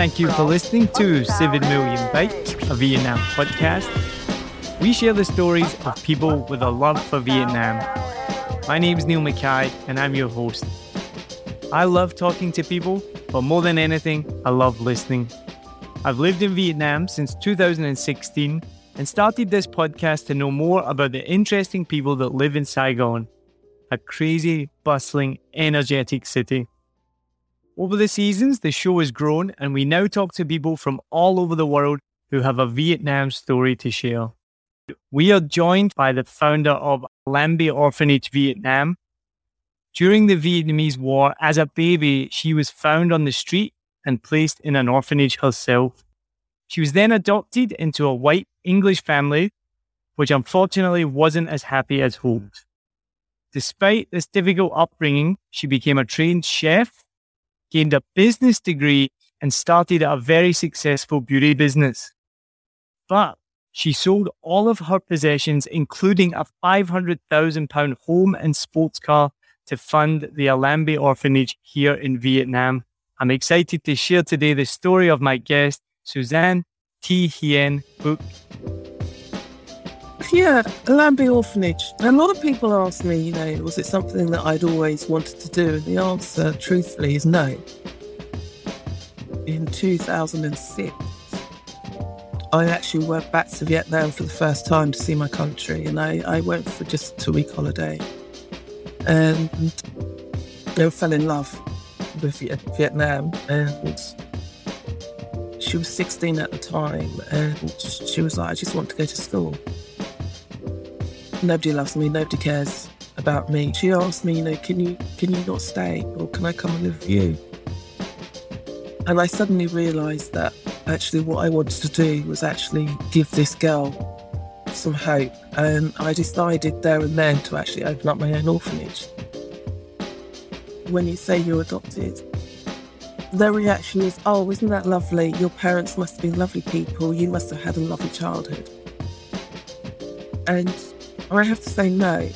Thank you for listening to 7 Million đây. Bikes, a Vietnam podcast. We share the stories of people with a love for Vietnam. My name is Neil Mackay, and I'm your host. I love talking to people, but more than anything, I love listening. I've lived in Vietnam since 2016 and started this podcast to know more about the interesting people that live in Saigon, a crazy, bustling, energetic city. Over the seasons, the show has grown, and we now talk to people from all over the world who have a Vietnam story to share. We are joined by the founder of Lambi Orphanage Vietnam. During the Vietnamese War, as a baby, she was found on the street and placed in an orphanage herself. She was then adopted into a white English family, which unfortunately wasn't as happy as hoped. Despite this difficult upbringing, she became a trained chef gained a business degree, and started a very successful beauty business. But she sold all of her possessions, including a £500,000 home and sports car, to fund the Allambie orphanage here in Vietnam. I'm excited to share today the story of my guest, Suzanne T. Hien Hook. Yeah, Lambie Orphanage. A lot of people ask me, you know, was it something that I'd always wanted to do? And the answer, truthfully, is no. In 2006, I actually went back to Vietnam for the first time to see my country, and I, I went for just a two week holiday. And I fell in love with Vietnam, and she was 16 at the time, and she was like, I just want to go to school nobody loves me, nobody cares about me. She asked me, you know, can you can you not stay or can I come and live with you? And I suddenly realised that actually what I wanted to do was actually give this girl some hope. And I decided there and then to actually open up my own orphanage. When you say you're adopted, their reaction is, oh, isn't that lovely? Your parents must have been lovely people. You must have had a lovely childhood. And I have to say no.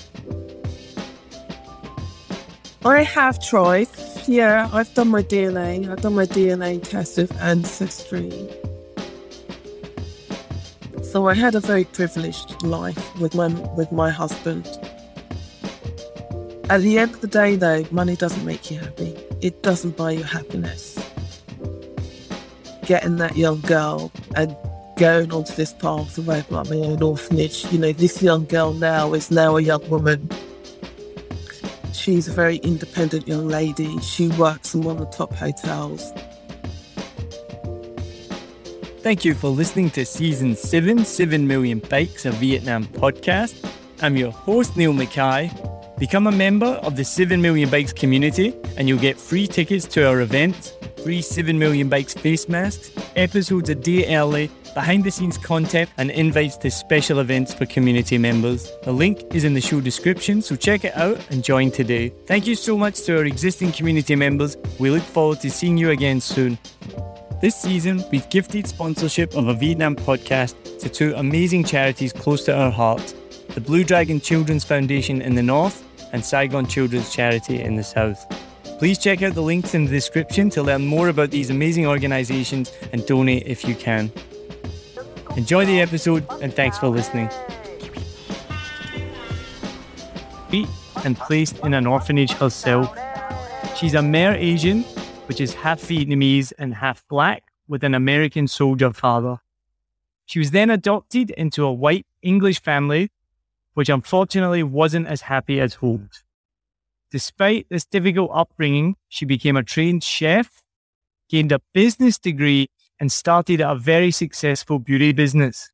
I have tried. Yeah, I've done my DNA. I've done my DNA test of ancestry. So I had a very privileged life with my with my husband. At the end of the day, though, money doesn't make you happy. it doesn't buy you happiness. Getting that young girl and going onto this path of opening up my own orphanage, you know, this young girl now is now a young woman. She's a very independent young lady. She works in one of the top hotels. Thank you for listening to season 7, 7 Million Bikes of Vietnam podcast. I'm your host, Neil Mackay. Become a member of the 7 Million Bikes community and you'll get free tickets to our events, free 7 Million Bikes face masks, episodes a day early, behind the scenes content, and invites to special events for community members. The link is in the show description, so check it out and join today. Thank you so much to our existing community members. We look forward to seeing you again soon. This season, we've gifted sponsorship of a Vietnam podcast to two amazing charities close to our hearts the Blue Dragon Children's Foundation in the north and Saigon Children's Charity in the south. Please check out the links in the description to learn more about these amazing organisations and donate if you can. Enjoy the episode and thanks for listening. Beat and placed in an orphanage herself. She's a Amerasian which is half Vietnamese and half black, with an American soldier father. She was then adopted into a white English family, which unfortunately wasn't as happy as hoped. Despite this difficult upbringing, she became a trained chef, gained a business degree, and started a very successful beauty business.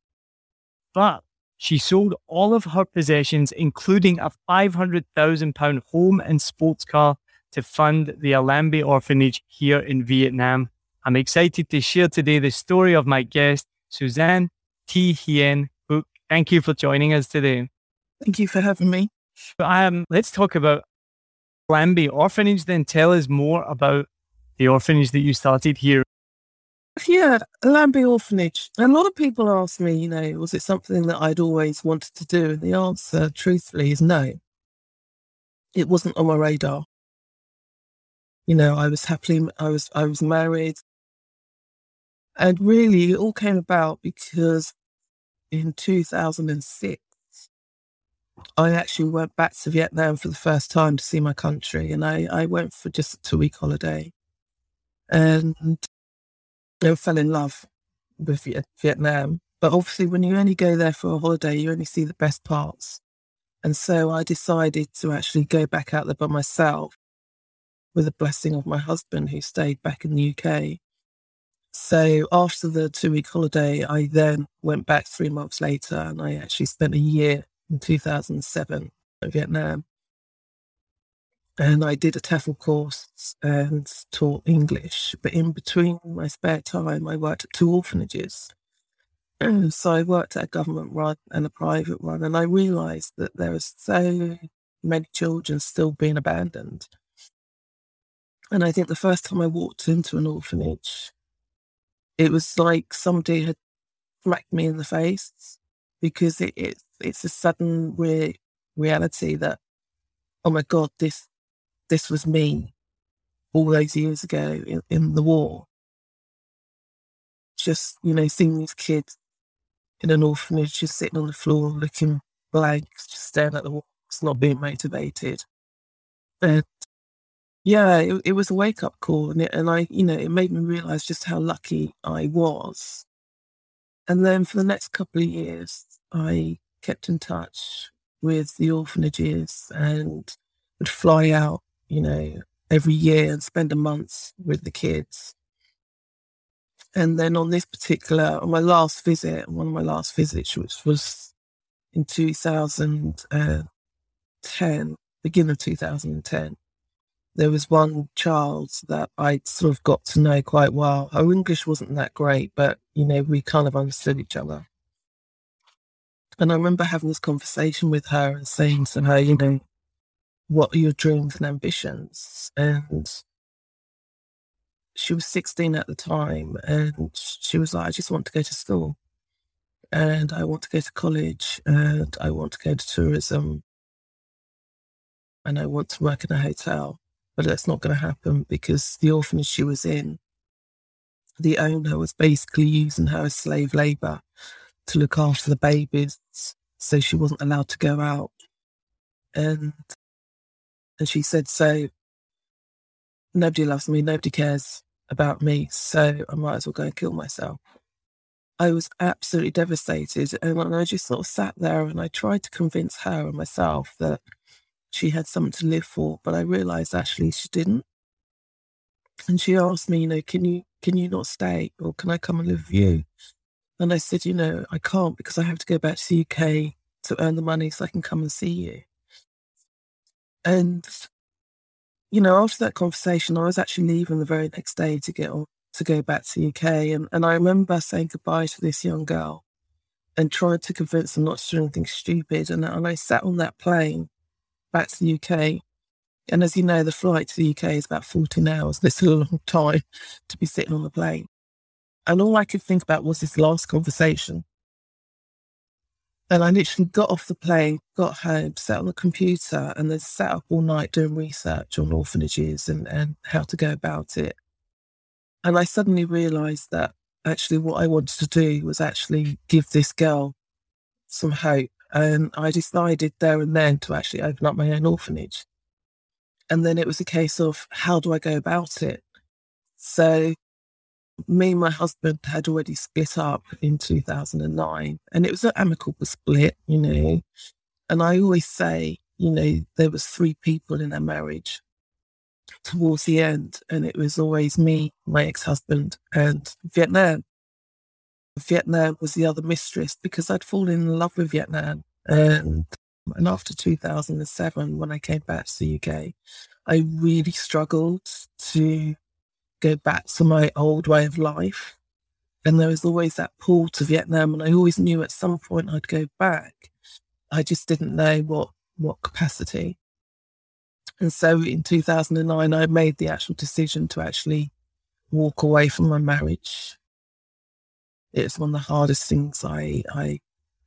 But she sold all of her possessions, including a £500,000 home and sports car, to fund the Allambie orphanage here in Vietnam. I'm excited to share today the story of my guest, Suzanne T. Hien Hook. Thank you for joining us today. Thank you for having me. Um, let's talk about Allambie Orphanage then. Tell us more about the orphanage that you started here. Yeah, Lambie Orphanage. A lot of people ask me, you know, was it something that I'd always wanted to do? And the answer, truthfully, is no. It wasn't on my radar. You know, I was happily, I was, I was married. And really, it all came about because in 2006, I actually went back to Vietnam for the first time to see my country. And I, I went for just a two week holiday and I fell in love with Vietnam. But obviously, when you only go there for a holiday, you only see the best parts. And so I decided to actually go back out there by myself with the blessing of my husband who stayed back in the UK. So after the two week holiday, I then went back three months later and I actually spent a year in 2007 in Vietnam. And I did a TEFL course and taught English. But in between my spare time, I worked at two orphanages. So I worked at a government run and a private one. And I realized that there were so many children still being abandoned. And I think the first time I walked into an orphanage, it was like somebody had smacked me in the face because it, it it's a sudden re- reality that, oh my God, this this was me all those years ago in, in the war. Just, you know, seeing these kids in an orphanage just sitting on the floor looking blank, just staring at the walls, not being motivated. And yeah, it, it was a wake up call, and it, and I, you know, it made me realize just how lucky I was. And then for the next couple of years, I kept in touch with the orphanages and would fly out, you know, every year and spend a month with the kids. And then on this particular, on my last visit, one of my last visits, which was in 2010, beginning of 2010, there was one child that I sort of got to know quite well. Her English wasn't that great, but you know, we kind of understood each other. And I remember having this conversation with her and saying to her, you know, what are your dreams and ambitions? And she was 16 at the time, and she was like, I just want to go to school, and I want to go to college, and I want to go to tourism, and I want to work in a hotel but that's not going to happen because the orphanage she was in, the owner was basically using her as slave labor to look after the babies, so she wasn't allowed to go out. And and she said, so nobody loves me, nobody cares about me, so I might as well go and kill myself. I was absolutely devastated. And I just sort of sat there and I tried to convince her and myself that she had something to live for, but I realized actually she didn't. And she asked me, you know, can you can you not stay or can I come and live with you? And I said, you know, I can't because I have to go back to the UK to earn the money so I can come and see you. And you know, after that conversation, I was actually leaving the very next day to get on to go back to the UK. And, and I remember saying goodbye to this young girl and trying to convince her not to do anything stupid. And, and I sat on that plane back to the UK. And as you know, the flight to the UK is about 14 hours. This is a long time to be sitting on the plane. And all I could think about was this last conversation. And I literally got off the plane, got home, sat on the computer, and then sat up all night doing research on orphanages and, and how to go about it. And I suddenly realized that actually what I wanted to do was actually give this girl some hope. And I decided there and then to actually open up my own orphanage. And then it was a case of how do I go about it? So me and my husband had already split up in 2009 and it was an amicable split, you know. And I always say, you know, there was three people in our marriage towards the end and it was always me, my ex-husband and Vietnam. Vietnam was the other mistress because I'd fallen in love with Vietnam. And, and after 2007, when I came back to the UK, I really struggled to go back to my old way of life. And there was always that pull to Vietnam. And I always knew at some point I'd go back. I just didn't know what, what capacity. And so in 2009, I made the actual decision to actually walk away from my marriage. It's one of the hardest things I, I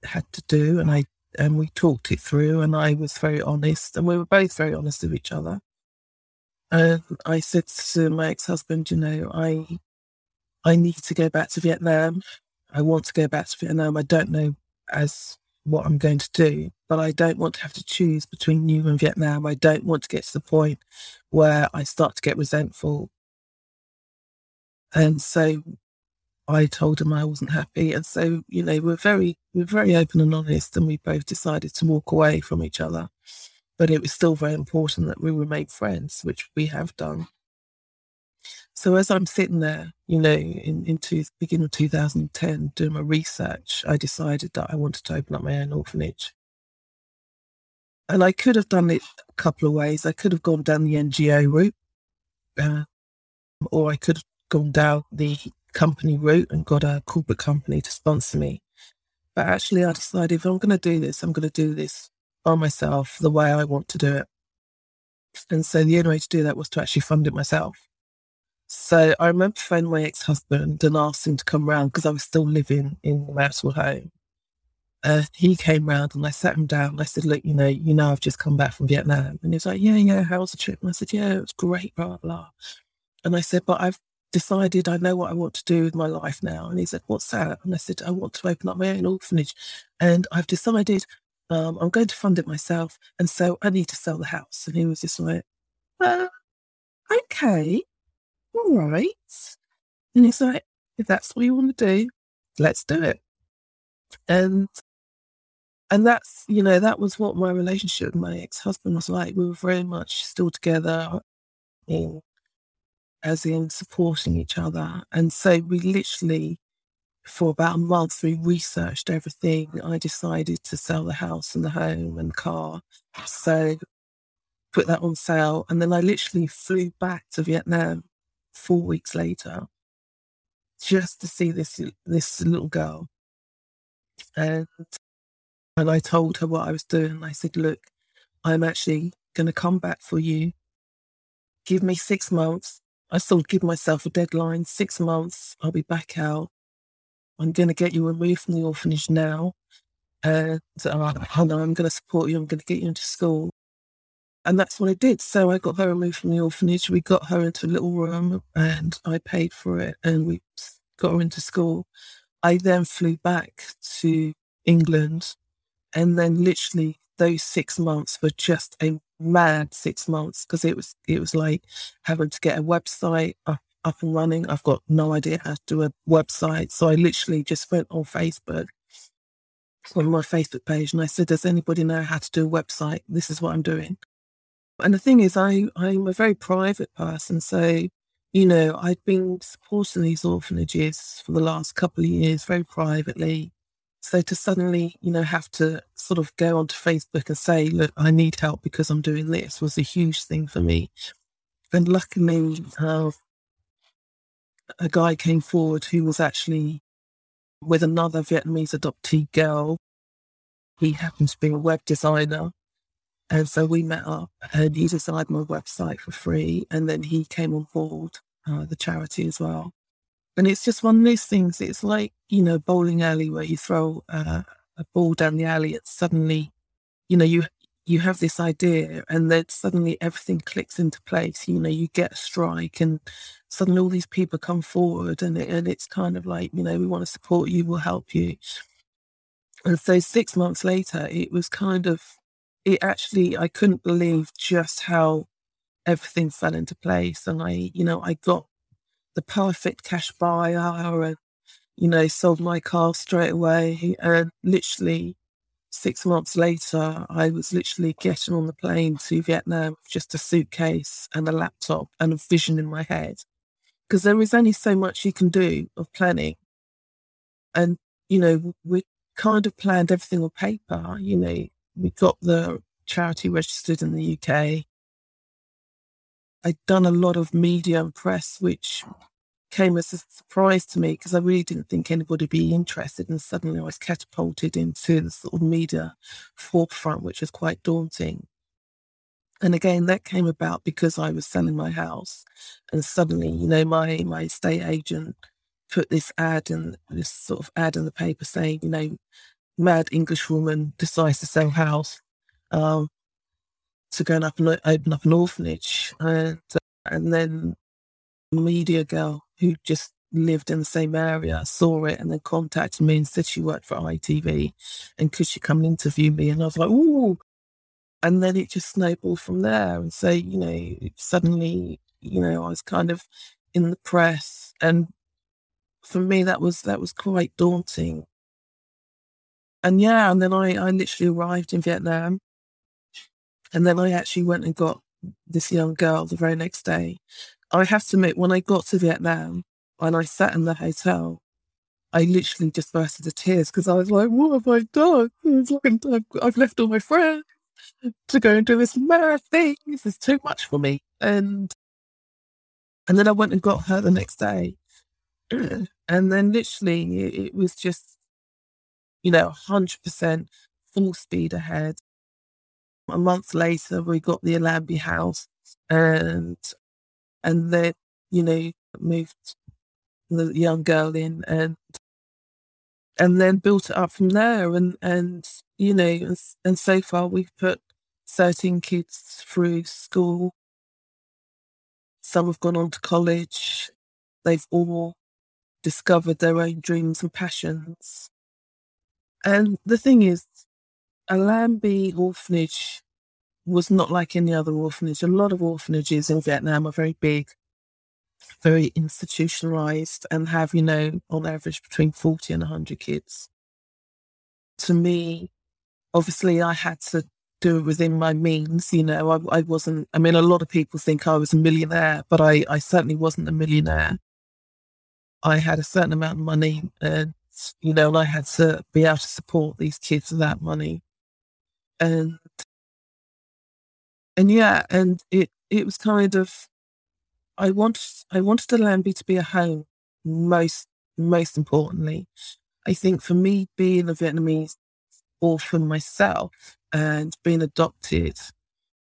had to do. And I, and we talked it through and I was very honest and we were both very honest with each other. And I said to my ex-husband, you know, I I need to go back to Vietnam. I want to go back to Vietnam. I don't know as what I'm going to do, but I don't want to have to choose between you and Vietnam. I don't want to get to the point where I start to get resentful. And so I told him I wasn't happy. And so, you know, we're very we're very open and honest and we both decided to walk away from each other but it was still very important that we remain friends, which we have done. So as I'm sitting there, you know, in, in two, beginning of 2010, doing my research, I decided that I wanted to open up my own orphanage. And I could have done it a couple of ways. I could have gone down the NGO route, uh, or I could have gone down the company route and got a corporate company to sponsor me. But actually, I decided if I'm going to do this, I'm going to do this by myself the way I want to do it. And so the only way to do that was to actually fund it myself. So I remember phoning my ex husband and asked him to come round because I was still living in the marital home. Uh, he came round and I sat him down. I said, Look, you know, you know, I've just come back from Vietnam. And he was like, Yeah, yeah, how was the trip? And I said, Yeah, it was great, blah, blah. And I said, But I've decided I know what I want to do with my life now. And he said, What's that? And I said, I want to open up my own orphanage. And I've decided um, I'm going to fund it myself. And so I need to sell the house. And he was just like, uh, okay, all right. And he's like, if that's what you want to do, let's do it. And and that's you know that was what my relationship with my ex-husband was like we were very much still together in as in supporting each other and so we literally for about a month, we researched everything. I decided to sell the house and the home and car. So put that on sale. And then I literally flew back to Vietnam four weeks later just to see this this little girl. And and I told her what I was doing. I said, look, I'm actually gonna come back for you. Give me six months. I still give myself a deadline, six months, I'll be back out I'm going to get you removed from the orphanage now. And uh, I'm going to support you. I'm going to get you into school. And that's what I did. So I got her removed from the orphanage. We got her into a little room and I paid for it and we got her into school. I then flew back to England and then literally those six months were just a mad six months because it was it was like having to get a website up, up and running. I've got no idea how to do a website. So I literally just went on Facebook on my Facebook page and I said, Does anybody know how to do a website? This is what I'm doing. And the thing is, I, I'm a very private person. So, you know, I'd been supporting these orphanages for the last couple of years very privately. So to suddenly, you know, have to sort of go onto Facebook and say, look, I need help because I'm doing this was a huge thing for me. And luckily, uh, a guy came forward who was actually with another Vietnamese adoptee girl. He happened to be a web designer. And so we met up and he designed my website for free. And then he came on board uh, the charity as well. And it's just one of those things. It's like, you know, bowling alley where you throw uh, a ball down the alley and suddenly, you know, you you have this idea and then suddenly everything clicks into place. You know, you get a strike and suddenly all these people come forward and, it, and it's kind of like, you know, we want to support you, we'll help you. And so six months later, it was kind of, it actually, I couldn't believe just how everything fell into place. And I, you know, I got the perfect cash buyer and, you know, sold my car straight away. And literally six months later, I was literally getting on the plane to Vietnam with just a suitcase and a laptop and a vision in my head. Because there is only so much you can do of planning. And, you know, we kind of planned everything on paper. You know, we got the charity registered in the UK. I'd done a lot of media and press, which came as a surprise to me because I really didn't think anybody would be interested. And suddenly I was catapulted into the sort of media forefront, which was quite daunting. And again, that came about because I was selling my house. And suddenly, you know, my, my estate agent put this ad in this sort of ad in the paper saying, you know, mad English woman decides to sell house. Um, to go and open, open up an orphanage. And, and then media girl who just lived in the same area saw it and then contacted me and said she worked for ITV and could she come and interview me? And I was like, ooh. And then it just snowballed from there. And so, you know, suddenly, you know, I was kind of in the press. And for me, that was that was quite daunting. And yeah, and then I, I literally arrived in Vietnam and then I actually went and got this young girl the very next day. I have to admit, when I got to Vietnam and I sat in the hotel, I literally just burst into tears because I was like, what have I done? I've left all my friends to go and do this mad thing. This is too much for me. And and then I went and got her the next day. And then literally it, it was just, you know, 100% full speed ahead. A month later, we got the Allambie house and, and then, you know, moved the young girl in and, and then built it up from there. And, and, you know, and, and so far we've put 13 kids through school. Some have gone on to college. They've all discovered their own dreams and passions. And the thing is, a Allambie orphanage was not like any other orphanage. A lot of orphanages in Vietnam are very big, very institutionalized, and have, you know, on average between 40 and 100 kids. To me, obviously, I had to do it within my means. You know, I, I wasn't, I mean, a lot of people think I was a millionaire, but I, I certainly wasn't a millionaire. I had a certain amount of money and, you know, and I had to be able to support these kids with that money and and yeah, and it it was kind of I wanted I wanted Allambie to be a home most most importantly. I think for me being a Vietnamese orphan myself and being adopted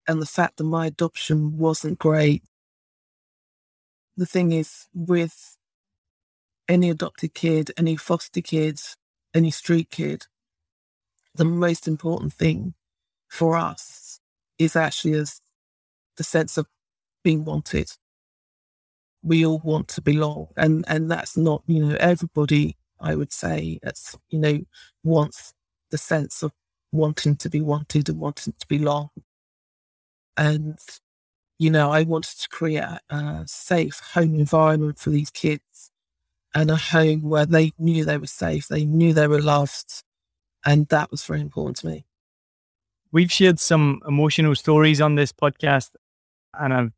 and the fact that my adoption wasn't great. The thing is with any adopted kid, any foster kids, any street kid, the most important thing for us is actually as the sense of being wanted. We all want to belong, and and that's not you know everybody. I would say that's you know wants the sense of wanting to be wanted and wanting to belong. And, you know, I wanted to create a safe home environment for these kids and a home where they knew they were safe, they knew they were loved. And that was very important to me. We've shared some emotional stories on this podcast, and I've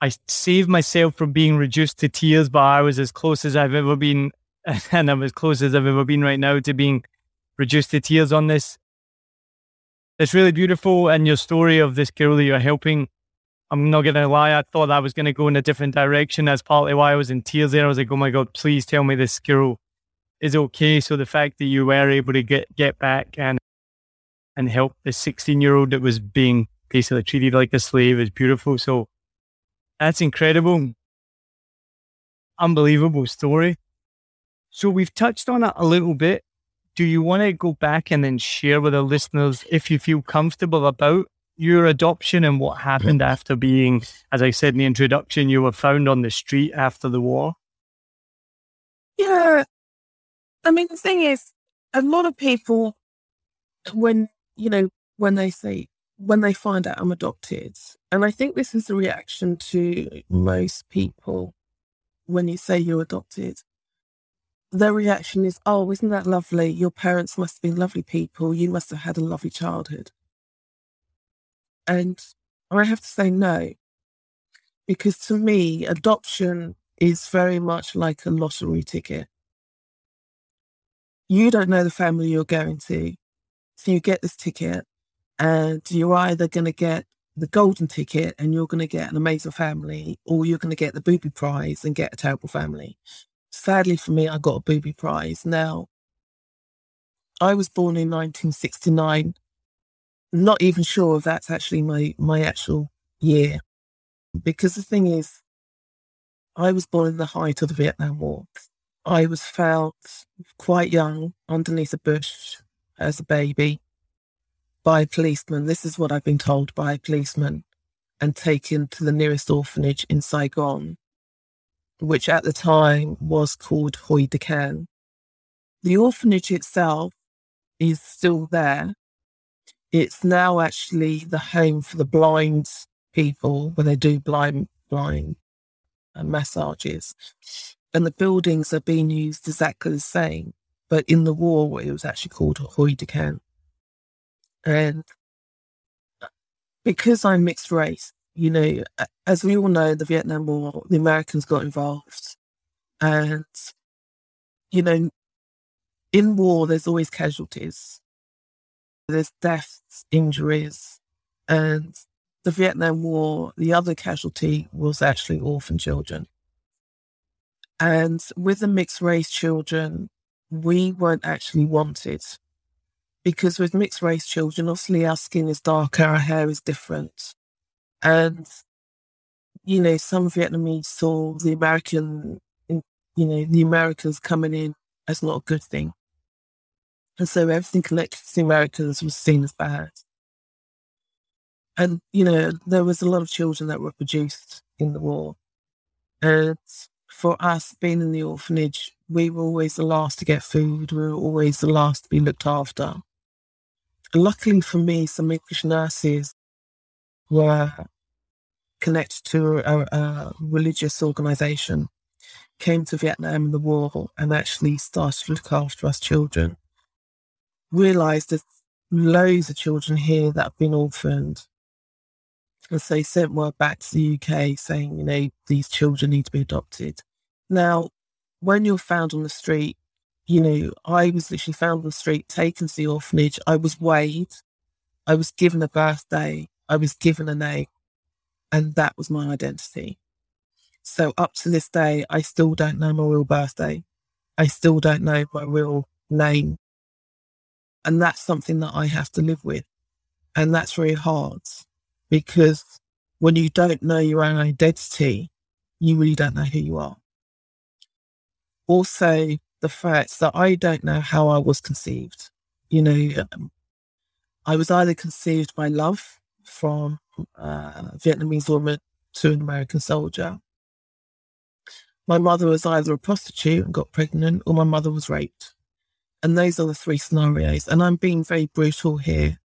I saved myself from being reduced to tears, but I was as close as I've ever been, and I'm as close as I've ever been right now to being reduced to tears on this. It's really beautiful, and your story of this girl that you're helping. I'm not gonna lie, I thought I was gonna go in a different direction. That's partly why I was in tears there. I was like, "Oh my god, please tell me this girl is okay." So the fact that you were able to get get back and and help the 16 year old that was being basically treated like a slave is beautiful. So that's incredible. Unbelievable story. So we've touched on it a little bit. Do you want to go back and then share with our listeners if you feel comfortable about your adoption and what happened after being, as I said in the introduction, you were found on the street after the war? Yeah. I mean, the thing is, a lot of people, when, you know, when they say, when they find out I'm adopted. And I think this is the reaction to most people when you say you're adopted. Their reaction is, oh, isn't that lovely? Your parents must have been lovely people. You must have had a lovely childhood. And I have to say no, because to me, adoption is very much like a lottery ticket. You don't know the family you're going to. So you get this ticket and you're either going to get the golden ticket and you're going to get an amazing family, or you're going to get the booby prize and get a terrible family. Sadly for me, I got a booby prize. Now, I was born in 1969. Not even sure if that's actually my, my actual year. Because the thing is, I was born in the height of the Vietnam War. I was found quite young underneath a bush as a baby by a policeman. This is what I've been told by a policeman and taken to the nearest orphanage in Saigon, which at the time was called Hoi De Can. The orphanage itself is still there. It's now actually the home for the blind people where they do blind blind uh, massages. And the buildings are being used exactly the same. But in the war, it was actually called Hoi De Can. And because I'm mixed race, you know, as we all know, the Vietnam War, the Americans got involved. And, you know, in war, there's always casualties, there's deaths, injuries. And the Vietnam War, the other casualty was actually orphan children. And with the mixed race children, we weren't actually wanted because with mixed race children, obviously our skin is darker, our hair is different. And, you know, some Vietnamese saw the American, you know, the Americans coming in as not a good thing. And so everything connected to the Americans was seen as bad. And, you know, there was a lot of children that were produced in the war. And for us being in the orphanage, we were always the last to get food. We were always the last to be looked after luckily for me, some English nurses were connected to a, a religious organization, came to Vietnam in the war and actually started to look after us children. Realized there's loads of children here that have been orphaned. And so they sent word back to the UK saying, you know, these children need to be adopted. Now, when you're found on the street, you know, I was literally found on the street, taken to the orphanage. I was weighed. I was given a birthday. I was given a name. And that was my identity. So up to this day, I still don't know my real birthday. I still don't know my real name. And that's something that I have to live with. And that's very hard because when you don't know your own identity, you really don't know who you are. Also, the fact that I don't know how I was conceived. You know, um, I was either conceived by love from a Vietnamese woman to an American soldier. My mother was either a prostitute and got pregnant, or my mother was raped. And those are the three scenarios. And I'm being very brutal here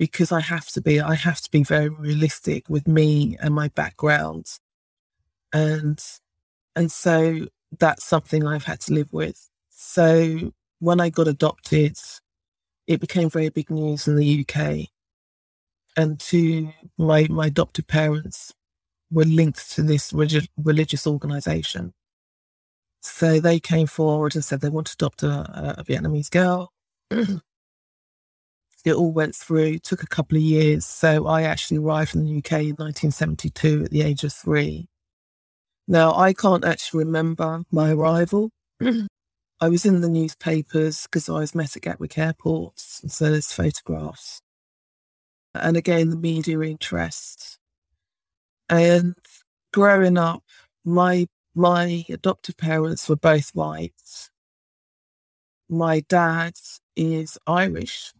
because I have to be. I have to be very realistic with me and my background, and and so that's something I've had to live with. So when I got adopted, it became very big news in the UK. And to my, my adopted parents were linked to this relig- religious organization. So they came forward and said they want to adopt a, a Vietnamese girl. it all went through, took a couple of years. So I actually arrived in the UK in 1972 at the age of three. Now, I can't actually remember my arrival. I was in the newspapers because I was met at Gatwick Airport, so there's photographs. And again, the media interest. And growing up, my my adoptive parents were both white. My dad is Irish,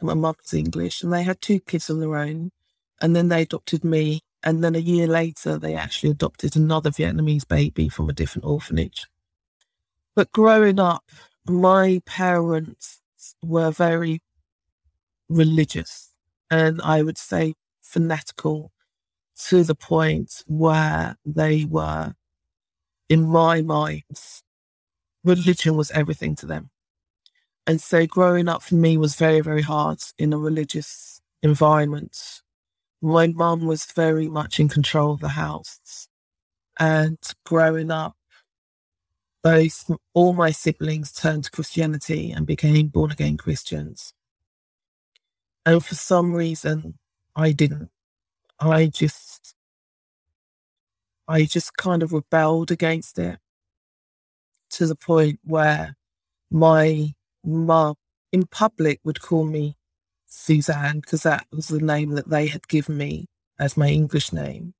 and my mother's English, and they had two kids on their own. And then they adopted me, and then a year later, they actually adopted another Vietnamese baby from a different orphanage. But growing up, my parents were very religious and I would say fanatical to the point where they were, in my mind, religion was everything to them. And so growing up for me was very, very hard in a religious environment. My mum was very much in control of the house. And growing up, both all my siblings turned to Christianity and became born again Christians. And for some reason, I didn't. I just, I just kind of rebelled against it to the point where my mum in public would call me Suzanne because that was the name that they had given me as my English name.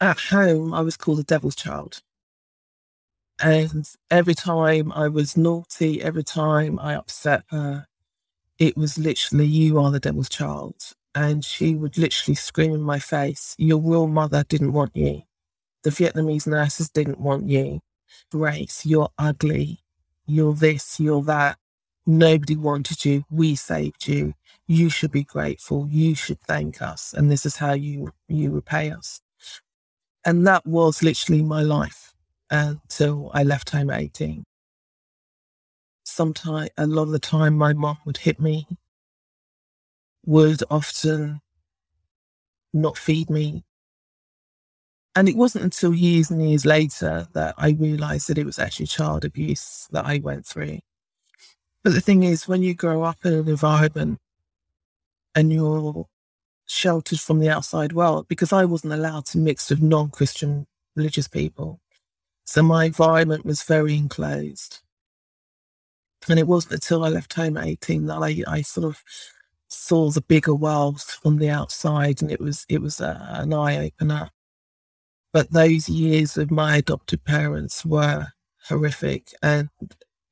At home, I was called the devil's child. And every time I was naughty, every time I upset her, it was literally, you are the devil's child. And she would literally scream in my face, Your real mother didn't want you. The Vietnamese nurses didn't want you. Grace, you're ugly. You're this, you're that. Nobody wanted you. We saved you. You should be grateful. You should thank us. And this is how you, you repay us. And that was literally my life until I left home at 18. Sometimes, a lot of the time, my mom would hit me, would often not feed me. And it wasn't until years and years later that I realized that it was actually child abuse that I went through. But the thing is, when you grow up in an environment and you're sheltered from the outside world, because I wasn't allowed to mix with non Christian religious people, so my environment was very enclosed. And it wasn't until I left home at 18 that I, I sort of saw the bigger world from the outside and it was it was a, an eye opener. But those years with my adopted parents were horrific and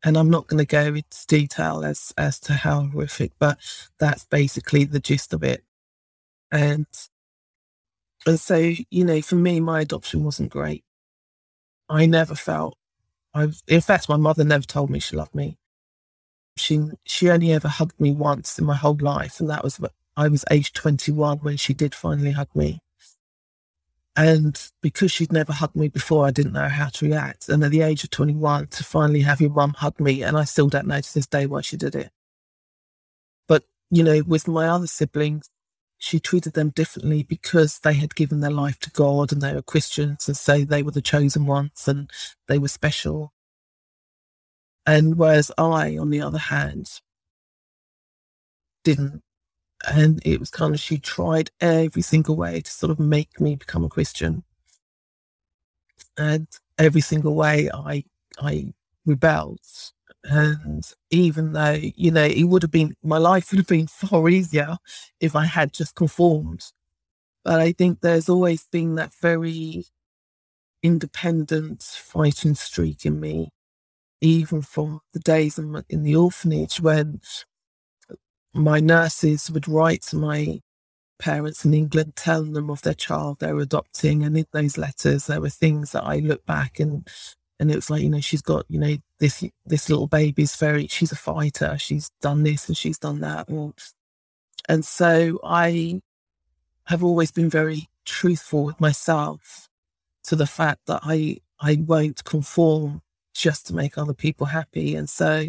and I'm not going to go into detail as as to how horrific, but that's basically the gist of it. And and so, you know, for me, my adoption wasn't great. I never felt I've in fact my mother never told me she loved me. She she only ever hugged me once in my whole life, and that was I was age 21 when she did finally hug me. And because she'd never hugged me before, I didn't know how to react. And at the age of 21, to finally have your mum hug me, and I still don't know to this day why she did it. But, you know, with my other siblings, she treated them differently because they had given their life to God and they were Christians and so they were the chosen ones and they were special. And whereas I, on the other hand, didn't. And it was kind of, she tried every single way to sort of make me become a Christian. And every single way I, I rebelled. And even though, you know, it would have been, my life would have been far easier if I had just conformed. But I think there's always been that very independent fighting streak in me, even from the days in, in the orphanage when my nurses would write to my parents in England telling them of their child they were adopting. And in those letters, there were things that I look back and and it was like you know she's got you know this this little baby's very she's a fighter she's done this and she's done that And so I have always been very truthful with myself to the fact that I, I won't conform just to make other people happy. And so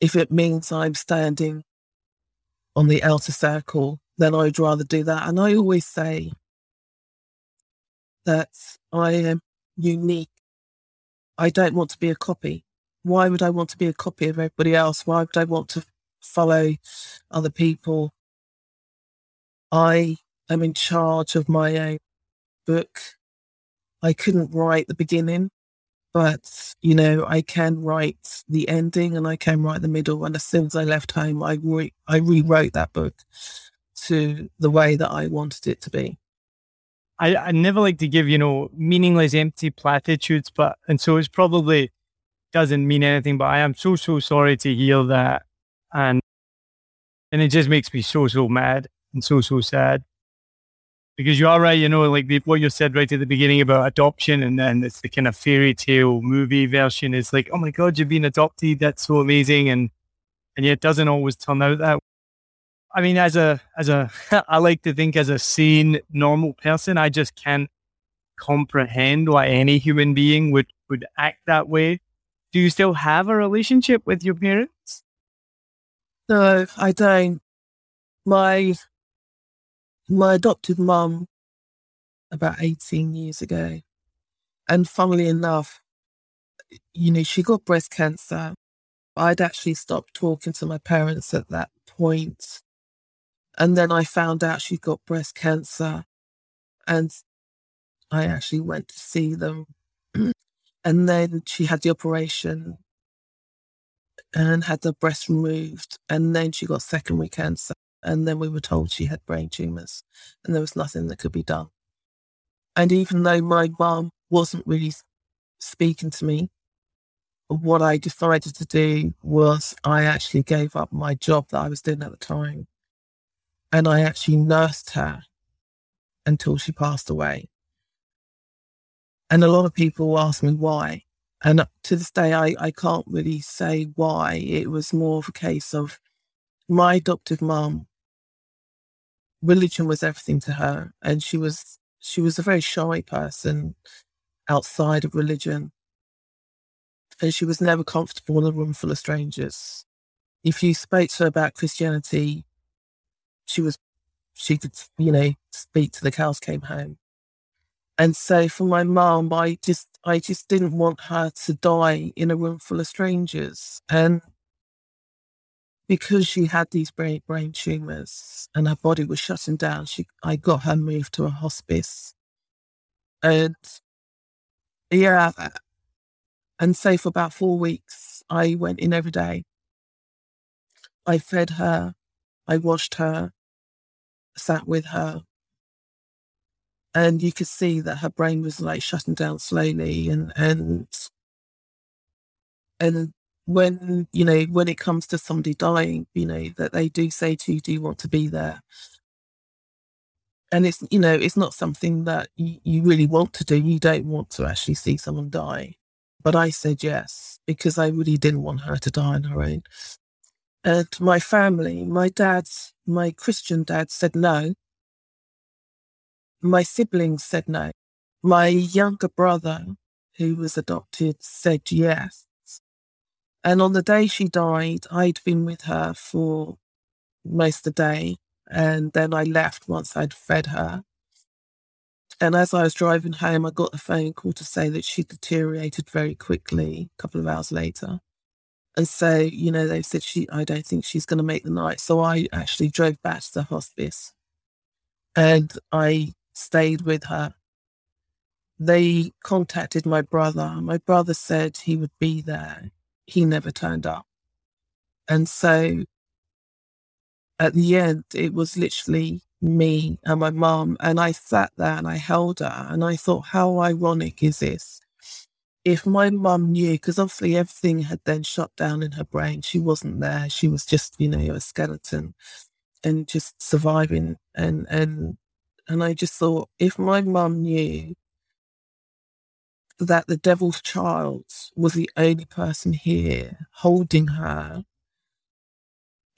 if it means I'm standing on the outer circle, then I'd rather do that. And I always say that I am unique. I don't want to be a copy. Why would I want to be a copy of everybody else? Why would I want to follow other people? I am in charge of my own book. I couldn't write the beginning, but you know, I can write the ending and I can write the middle. And as soon as I left home, I re- I rewrote that book to the way that I wanted it to be. I, I never like to give, you know, meaningless, empty platitudes, but, and so it's probably doesn't mean anything, but I am so, so sorry to hear that. And, and it just makes me so, so mad and so, so sad. Because you are right, you know, like the, what you said right at the beginning about adoption, and then it's the kind of fairy tale movie version. It's like, oh my God, you've been adopted. That's so amazing. And, and yet it doesn't always turn out that I mean, as a as a I like to think as a sane, normal person, I just can't comprehend why any human being would would act that way. Do you still have a relationship with your parents? No, I don't. My my adopted mum about 18 years ago. And funnily enough, you know, she got breast cancer. I'd actually stopped talking to my parents at that point. And then I found out she'd got breast cancer. And I actually went to see them. and then she had the operation and had the breast removed. And then she got secondary cancer. And then we were told she had brain tumors and there was nothing that could be done. And even though my mum wasn't really speaking to me, what I decided to do was I actually gave up my job that I was doing at the time and I actually nursed her until she passed away. And a lot of people ask me why. And to this day, I, I can't really say why. It was more of a case of my adoptive mum. Religion was everything to her, and she was she was a very shy person outside of religion, and she was never comfortable in a room full of strangers. If you spoke to her about Christianity, she was she could you know speak to the cows came home and so for my mom i just i just didn't want her to die in a room full of strangers and because she had these brain brain tumors and her body was shutting down she i got her moved to a hospice. And yeah and so for about four weeks i went in every day. I fed her i washed her sat with her. And you could see that her brain was like shutting down slowly and and and when you know when it comes to somebody dying you know that they do say to you do you want to be there and it's you know it's not something that you, you really want to do you don't want to actually see someone die but i said yes because i really didn't want her to die on her own and my family, my dad's, my Christian dad said no. My siblings said no. My younger brother, who was adopted, said yes. And on the day she died, I'd been with her for most of the day. And then I left once I'd fed her. And as I was driving home, I got a phone call to say that she deteriorated very quickly a couple of hours later. And so, you know, they said she, I don't think she's going to make the night. So I actually drove back to the hospice and I stayed with her. They contacted my brother. My brother said he would be there. He never turned up. And so at the end, it was literally me and my mum. And I sat there and I held her and I thought, how ironic is this? if my mum knew, because obviously everything had then shut down in her brain, she wasn't there. She was just, you know, a skeleton and just surviving. And and and I just thought, if my mum knew that the devil's child was the only person here holding her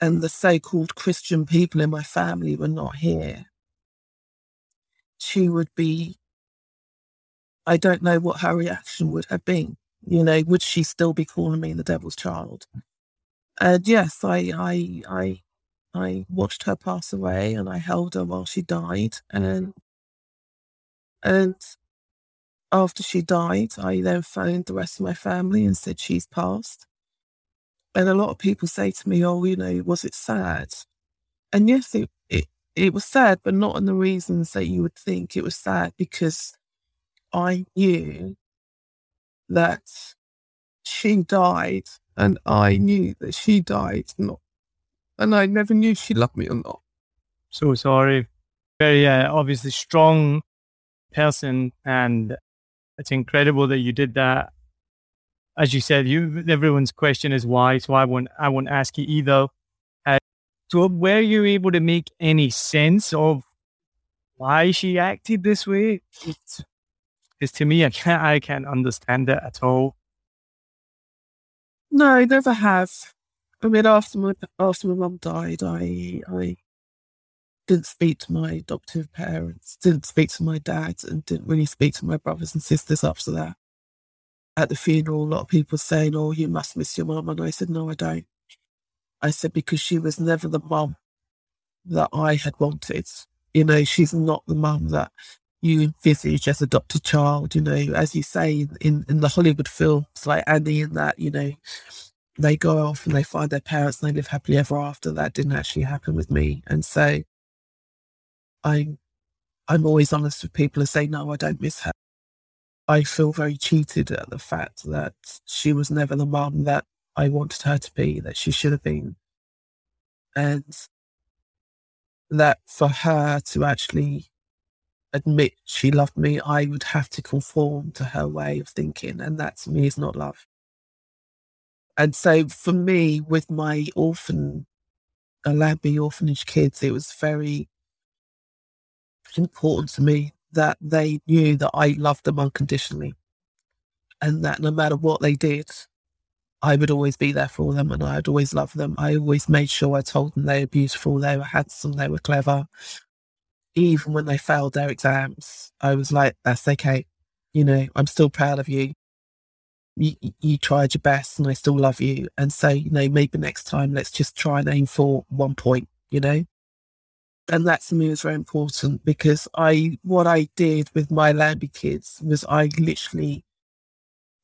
and the so-called Christian people in my family were not here, she would be. I don't know what her reaction would have been. You know, would she still be calling me the devil's child? And yes, I, I, I, I watched her pass away, and I held her while she died, and and after she died, I then phoned the rest of my family and said she's passed. And a lot of people say to me, "Oh, you know, was it sad?" And yes, it it, it was sad, but not in the reasons that you would think. It was sad because I knew that she died, and I knew that she died, not, and I never knew she loved me or not. So sorry. Very uh, obviously strong person, and it's incredible that you did that. As you said, you everyone's question is why, so I won't I won't ask you either. Uh, so were you able to make any sense of why she acted this way? Because to me, I can't I can't understand it at all. No, I never have. I mean, after my after my mum died, I I didn't speak to my adoptive parents, didn't speak to my dad, and didn't really speak to my brothers and sisters after that. At the funeral, a lot of people saying, Oh, you must miss your mum. And I said, No, I don't. I said, Because she was never the mum that I had wanted. You know, she's not the mum that you envisage as adopted child. You know, as you say in, in the Hollywood films, like Annie and that, you know, they go off and they find their parents and they live happily ever after. That didn't actually happen with me. And so I'm I'm always honest with people and say, no, I don't miss her. I feel very cheated at the fact that she was never the mum that I wanted her to be, that she should have been. And that for her to actually admit she loved me, I would have to conform to her way of thinking. And that to me is not love. And so for me, with my orphan, Lambie orphanage kids, it was very important to me that they knew that I loved them unconditionally and that no matter what they did, I would always be there for them and I'd always love them. I always made sure I told them they were beautiful, they were handsome, they were clever. Even when they failed their exams, I was like, that's okay. You know, I'm still proud of you. You, you tried your best and I still love you. And so, you know, maybe next time let's just try and aim for one point, you know? And that to me was very important because I what I did with my Lambie kids was I literally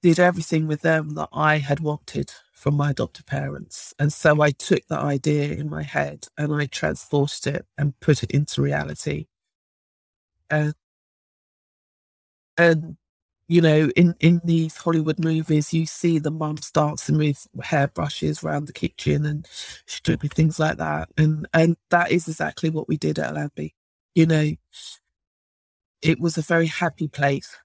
did everything with them that I had wanted from my adoptive parents. And so I took that idea in my head and I transported it and put it into reality. And and you know, in, in these Hollywood movies, you see the mum dancing with hairbrushes around the kitchen and stupid things like that. And and that is exactly what we did at Lambie. You know, it was a very happy place.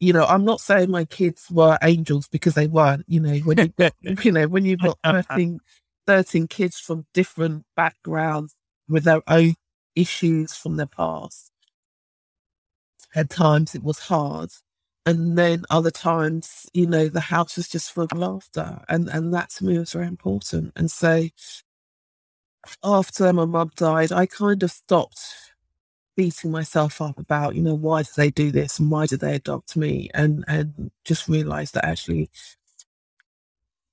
You know, I'm not saying my kids were angels because they weren't. You know, when you you know when you've got 13, 13 kids from different backgrounds with their own issues from their past, at times it was hard and then other times, you know, the house was just full of laughter. And, and that to me was very important. And so after my mum died, I kind of stopped beating myself up about, you know, why did they do this and why did they adopt me? And, and just realized that actually,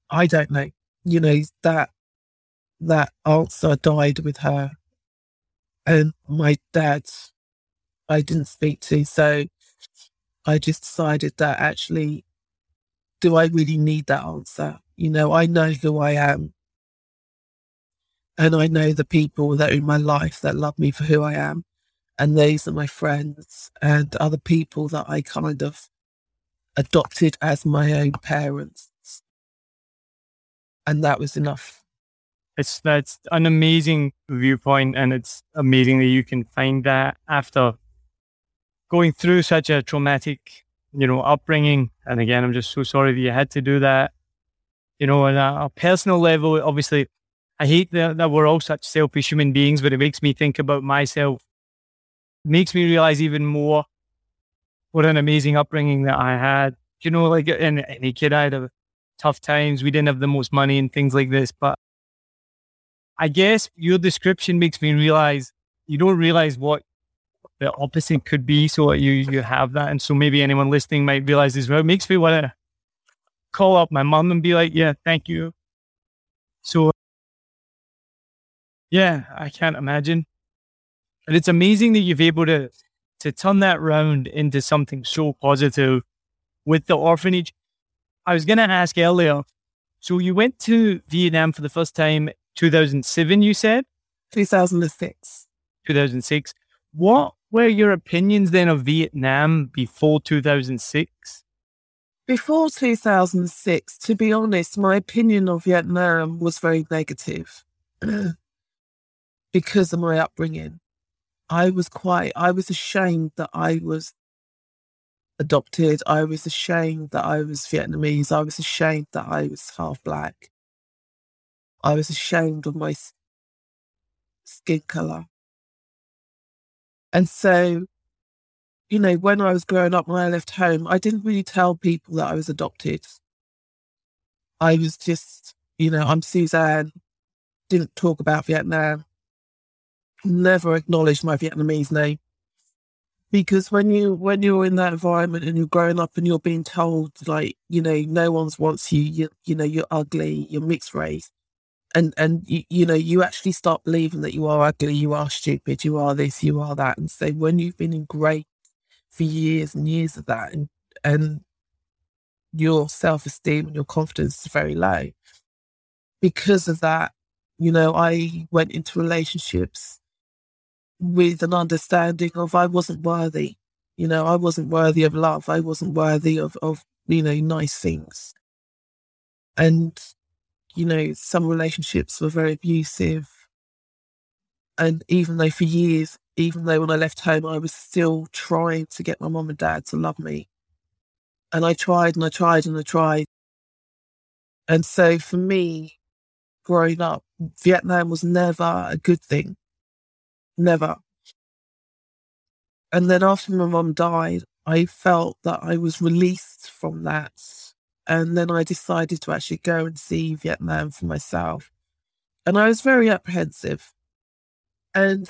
I don't know, you know, that, that answer died with her. And my dad, I didn't speak to. So I just decided that actually, do I really need that answer? You know, I know who I am. And I know the people that are in my life that love me for who I am. And these are my friends and other people that I kind of adopted as my own parents. And that was enough. It's that's an amazing viewpoint and it's amazing that you can find that after going through such a traumatic, you know, upbringing. And again, I'm just so sorry that you had to do that. You know, on a, a personal level, obviously, I hate that, that we're all such selfish human beings, but it makes me think about myself. It makes me realize even more what an amazing upbringing that I had. You know, like any kid, I had a tough times. We didn't have the most money and things like this, but I guess your description makes me realize you don't realize what the opposite could be. So you you have that, and so maybe anyone listening might realize as well. It makes me want to call up my mom and be like, "Yeah, thank you." So yeah, I can't imagine. And it's amazing that you've able to to turn that round into something so positive with the orphanage. I was going to ask earlier. So you went to Vietnam for the first time 2007, you said? 2006. 2006. What were your opinions then of Vietnam before 2006? Before 2006, to be honest, my opinion of Vietnam was very negative because of my upbringing. I was quite, I was ashamed that I was adopted. I was ashamed that I was Vietnamese. I was ashamed that I was half black. I was ashamed of my skin color. And so, you know, when I was growing up, when I left home, I didn't really tell people that I was adopted. I was just, you know, I'm Suzanne, didn't talk about Vietnam, never acknowledged my Vietnamese name. Because when you when you're in that environment and you're growing up and you're being told like, you know, no one's wants you, you you know, you're ugly, you're mixed race, and and you, you know you actually start believing that you are ugly you are stupid you are this you are that. And so when you've been in ingrained for years and years of that and and your self-esteem and your confidence is very low because of that you know i went into relationships with an understanding of i wasn't worthy. You know i wasn't worthy of love. I wasn't worthy of of you know nice things. And you know, some relationships were very abusive. And even though for years, even though when I left home, I was still trying to get my mom and dad to love me. And I tried and I tried and I tried. And so for me, growing up, Vietnam was never a good thing. Never. And then after my mom died, I felt that I was released from that and then I decided to actually go and see Vietnam for myself. And I was very apprehensive. And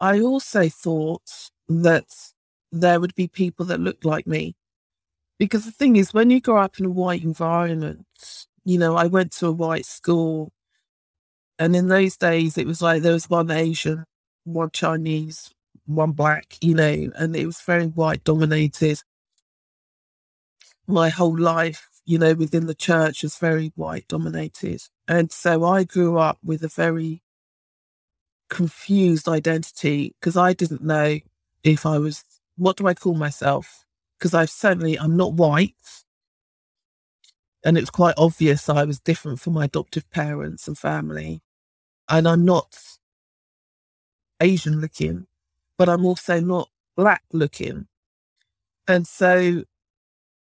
I also thought that there would be people that looked like me. Because the thing is, when you grow up in a white environment, you know, I went to a white school. And in those days, it was like there was one Asian, one Chinese, one black, you know, and it was very white dominated my whole life, you know, within the church is very white dominated. And so I grew up with a very confused identity because I didn't know if I was, what do I call myself? Because I certainly, I'm not white. And it's quite obvious I was different from my adoptive parents and family. And I'm not Asian looking, but I'm also not black looking. And so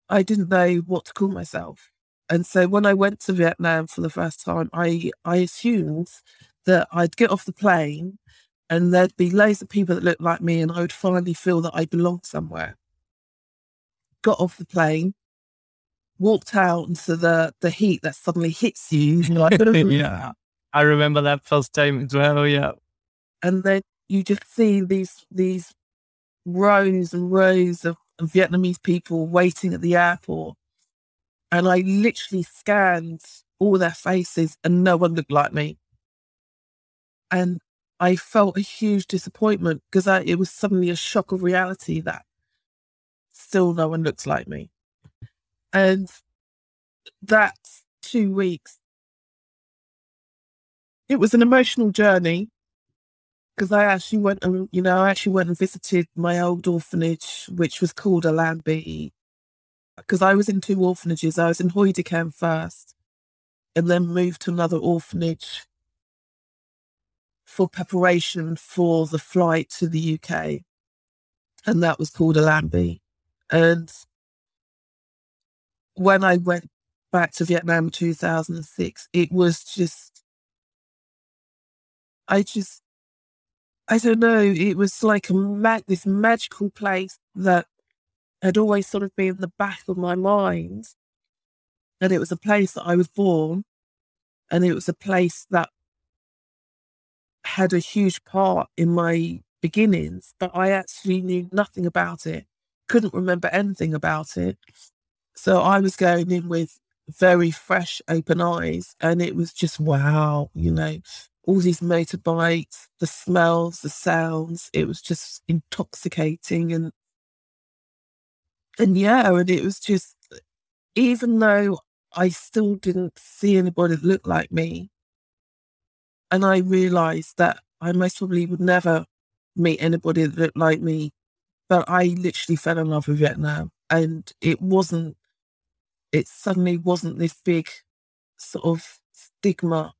I didn't know what to call myself. And so when I went to Vietnam for the first time, I, I assumed that I'd get off the plane and there'd be loads of people that looked like me and I would finally feel that I belonged somewhere. Got off the plane, walked out into the, the heat that suddenly hits you. Like, yeah. I remember that first time as well, yeah. And then you just see these these rows and rows of Vietnamese people waiting at the airport. And I literally scanned all their faces and no one looked like me. And I felt a huge disappointment because it was suddenly a shock of reality that still no one looks like me. And that two weeks, it was an emotional journey because I actually went and you know I actually went and visited my old orphanage, which was called Allambie, because I was in two orphanages. I was in Hoidicam first, and then moved to another orphanage for preparation for the flight to the UK, and that was called Allambie. And when I went back to Vietnam in 2006, it was just I just I don't know. It was like a mag- this magical place that had always sort of been in the back of my mind. And it was a place that I was born. And it was a place that had a huge part in my beginnings, but I actually knew nothing about it, couldn't remember anything about it. So I was going in with very fresh, open eyes, and it was just wow, you know, all these motorbikes, the smells, the sounds. It was just intoxicating, and and yeah, and it was just even though I still didn't see anybody that looked like me, and I realized that I most probably would never meet anybody that looked like me. But I literally fell in love with Vietnam. And it wasn't, it suddenly wasn't this big sort of stigma.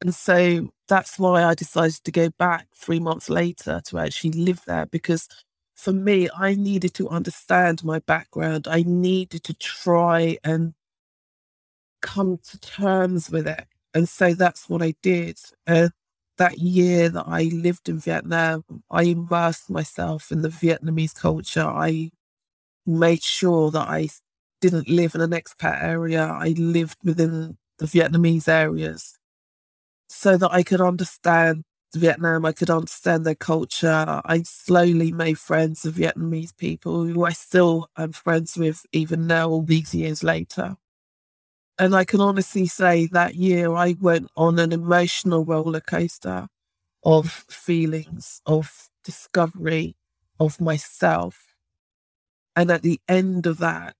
And so that's why I decided to go back three months later to actually live there because for me, I needed to understand my background. I needed to try and come to terms with it. And so that's what I did. That year that I lived in Vietnam, I immersed myself in the Vietnamese culture. I made sure that I didn't live in an expat area. I lived within the Vietnamese areas so that I could understand Vietnam. I could understand their culture. I slowly made friends with Vietnamese people who I still am friends with even now, all these years later. And I can honestly say that year I went on an emotional roller coaster of feelings, of discovery of myself. And at the end of that,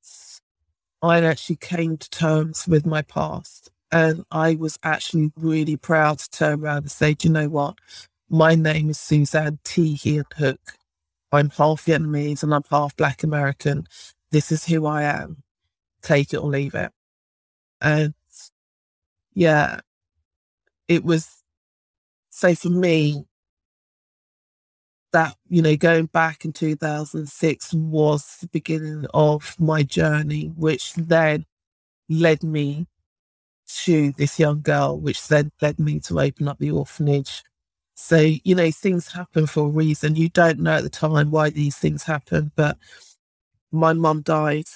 I actually came to terms with my past. And I was actually really proud to turn around and say, you know what? My name is Suzanne T. Hien Hook. I'm half Vietnamese and I'm half Black American. This is who I am. Take it or leave it. And yeah, it was, so for me, that, you know, going back in 2006 was the beginning of my journey, which then led me to this young girl, which then led me to open up the orphanage. So, you know, things happen for a reason. You don't know at the time why these things happen, but my mum died.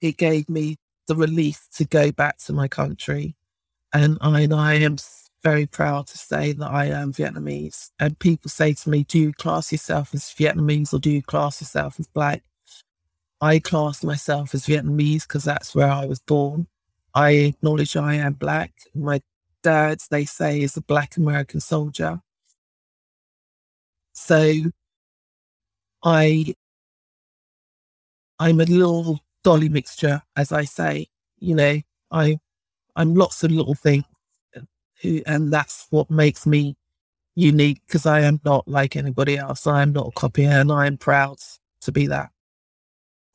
It gave me the relief to go back to my country. And I, and I am very proud to say that I am Vietnamese. And people say to me, Do you class yourself as Vietnamese or do you class yourself as Black? I class myself as Vietnamese because that's where I was born. I acknowledge I am Black. My dad, they say, is a Black American soldier. So I I'm a little dolly mixture, as I say. You know, I I'm lots of little things, who, and that's what makes me unique because I am not like anybody else. I am not a copy, and I am proud to be that.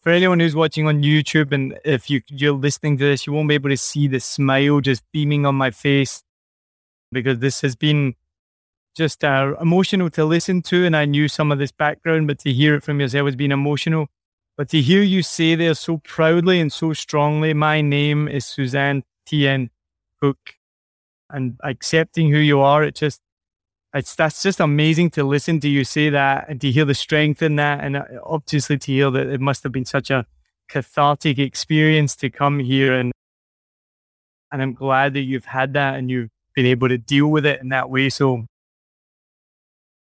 For anyone who's watching on YouTube, and if you, you're listening to this, you won't be able to see the smile just beaming on my face because this has been just uh, emotional to listen to. And I knew some of this background, but to hear it from yourself has been emotional. But to hear you say there so proudly and so strongly, my name is Suzanne Tien Hook, and accepting who you are, it just, it's that's just amazing to listen to you say that and to hear the strength in that, and uh, obviously to hear that it must have been such a cathartic experience to come here and and I'm glad that you've had that and you've been able to deal with it in that way. So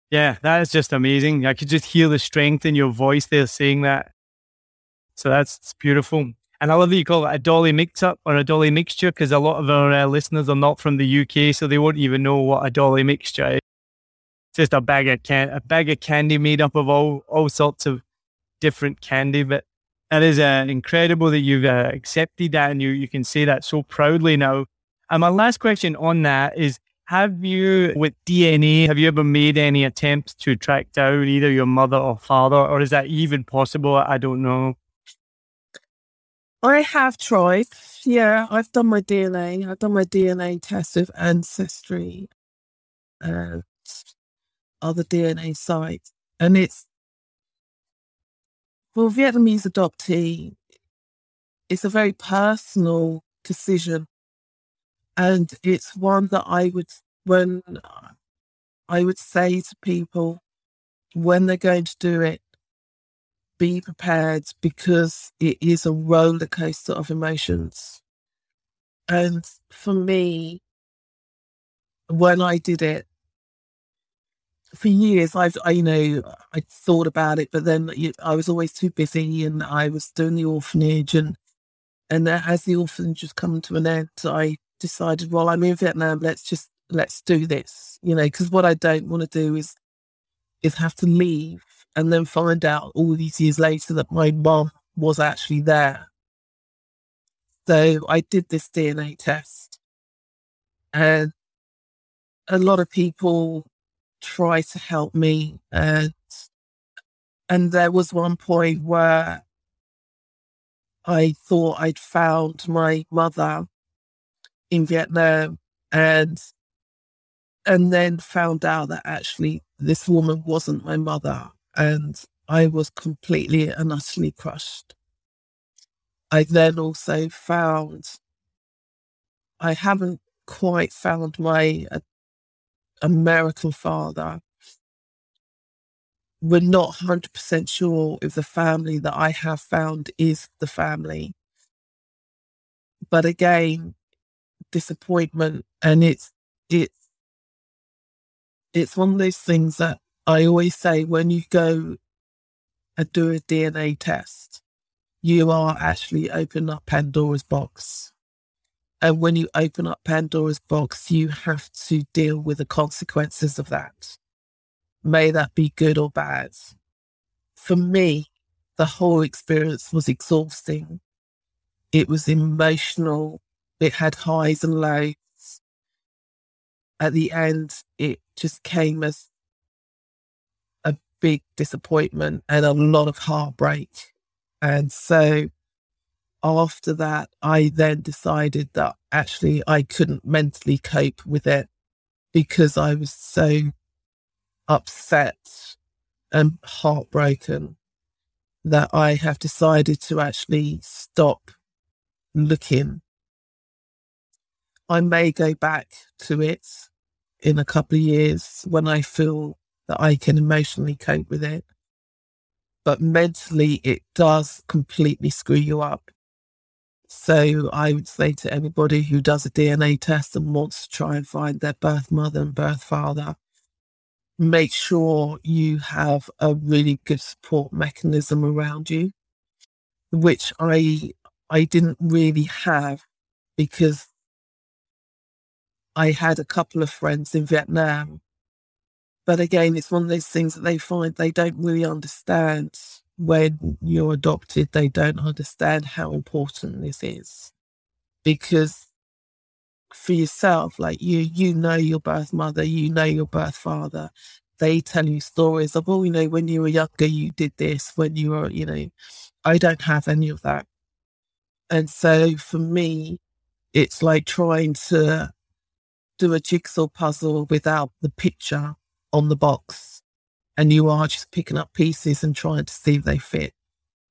yeah, that is just amazing. I could just hear the strength in your voice there saying that. So that's beautiful. And I love that you call it a dolly mix up or a dolly mixture because a lot of our uh, listeners are not from the UK, so they won't even know what a dolly mixture is. Just a bag of can a bag of candy made up of all all sorts of different candy. But that is uh, incredible that you've uh, accepted that and you you can say that so proudly now. And my last question on that is: Have you, with DNA, have you ever made any attempts to track down either your mother or father, or is that even possible? I don't know. I have tried. Yeah, I've done my DNA. I've done my DNA test with Ancestry and other DNA sites. And it's for Vietnamese adoptee, it's a very personal decision. And it's one that I would, when I would say to people when they're going to do it, be prepared because it is a roller coaster of emotions. And for me, when I did it, for years, I've, I, you know, I thought about it, but then I was always too busy and I was doing the orphanage and, and as the orphanage was coming to an end, I decided, well, I'm in Vietnam, let's just, let's do this, you know, because what I don't want to do is, is have to leave and then find out all these years later that my mom was actually there. So I did this DNA test and a lot of people try to help me and and there was one point where I thought I'd found my mother in Vietnam and and then found out that actually this woman wasn't my mother and I was completely and utterly crushed. I then also found I haven't quite found my uh, American father. We're not 100% sure if the family that I have found is the family. But again, disappointment and it's it's it's one of those things that I always say when you go and do a DNA test, you are actually opening up Pandora's box. And when you open up Pandora's box, you have to deal with the consequences of that. May that be good or bad. For me, the whole experience was exhausting. It was emotional. It had highs and lows. At the end, it just came as a big disappointment and a lot of heartbreak. And so after that, I then decided that actually I couldn't mentally cope with it because I was so upset and heartbroken that I have decided to actually stop looking. I may go back to it in a couple of years when I feel that I can emotionally cope with it. But mentally, it does completely screw you up. So I would say to anybody who does a DNA test and wants to try and find their birth mother and birth father, make sure you have a really good support mechanism around you, which I I didn't really have because I had a couple of friends in Vietnam. But again, it's one of those things that they find they don't really understand when you're adopted, they don't understand how important this is. Because for yourself, like you, you know your birth mother, you know your birth father. They tell you stories of, oh, you know, when you were younger, you did this, when you were, you know, I don't have any of that. And so for me, it's like trying to do a jigsaw puzzle without the picture on the box and you are just picking up pieces and trying to see if they fit.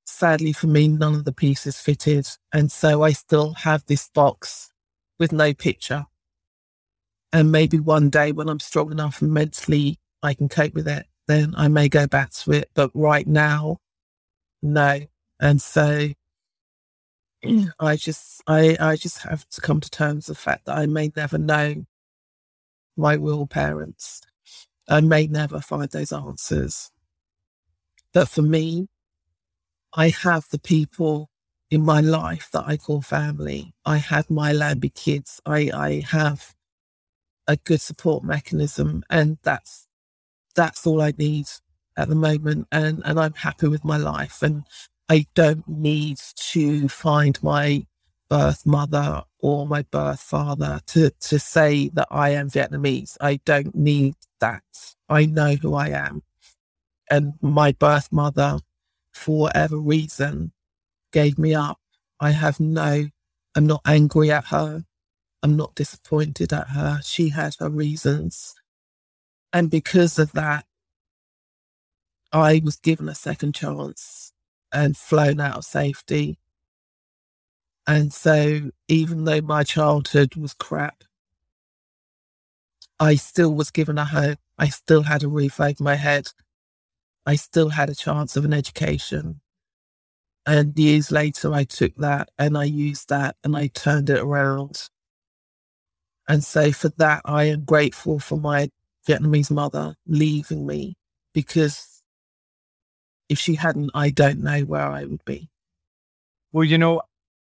Sadly for me, none of the pieces fitted. And so I still have this box with no picture. And maybe one day when I'm strong enough and mentally I can cope with it, then I may go back to it. But right now, no. And so I just I I just have to come to terms with the fact that I may never know my real parents. I may never find those answers. But for me, I have the people in my life that I call family. I have my Lambie kids. I, I have a good support mechanism and that's that's all I need at the moment and, and I'm happy with my life and I don't need to find my birth mother or my birth father to, to say that I am Vietnamese. I don't need that. I know who I am. And my birth mother, for whatever reason, gave me up. I have no, I'm not angry at her. I'm not disappointed at her. She had her reasons. And because of that, I was given a second chance and flown out of safety and so, even though my childhood was crap, I still was given a home. I still had a roof over my head. I still had a chance of an education. And years later, I took that and I used that and I turned it around. And so, for that, I am grateful for my Vietnamese mother leaving me because if she hadn't, I don't know where I would be. Well, you know,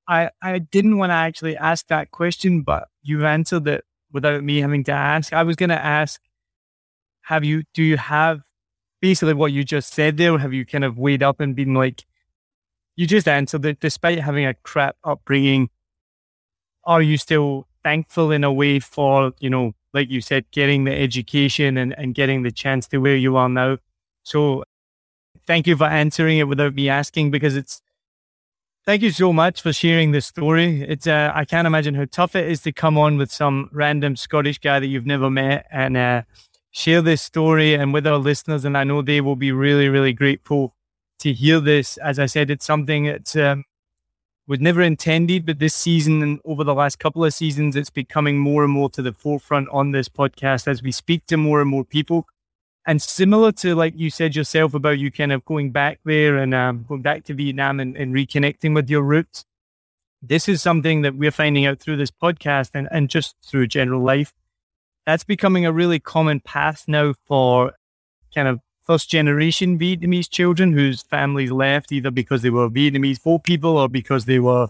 I, I didn't want to actually ask that question, but you've answered it without me having to ask. I was going to ask, have you, do you have basically what you just said there? Have you kind of weighed up and been like, you just answered that despite having a crap upbringing, are you still thankful in a way for, you know, like you said, getting the education and, and getting the chance to where you are now? So thank you for answering it without me asking because it's, Thank you so much for sharing this story. It's uh, I can't imagine how tough it is to come on with some random Scottish guy that you've never met and uh, share this story and with our listeners. And I know they will be really, really grateful to hear this. As I said, it's something that um, was never intended, but this season and over the last couple of seasons, it's becoming more and more to the forefront on this podcast as we speak to more and more people and similar to like you said yourself about you kind of going back there and um, going back to Vietnam and, and, reconnecting with your roots, this is something that we're finding out through this podcast and, and just through general life. That's becoming a really common path now for kind of first generation Vietnamese children whose families left either because they were Vietnamese boat people or because they were,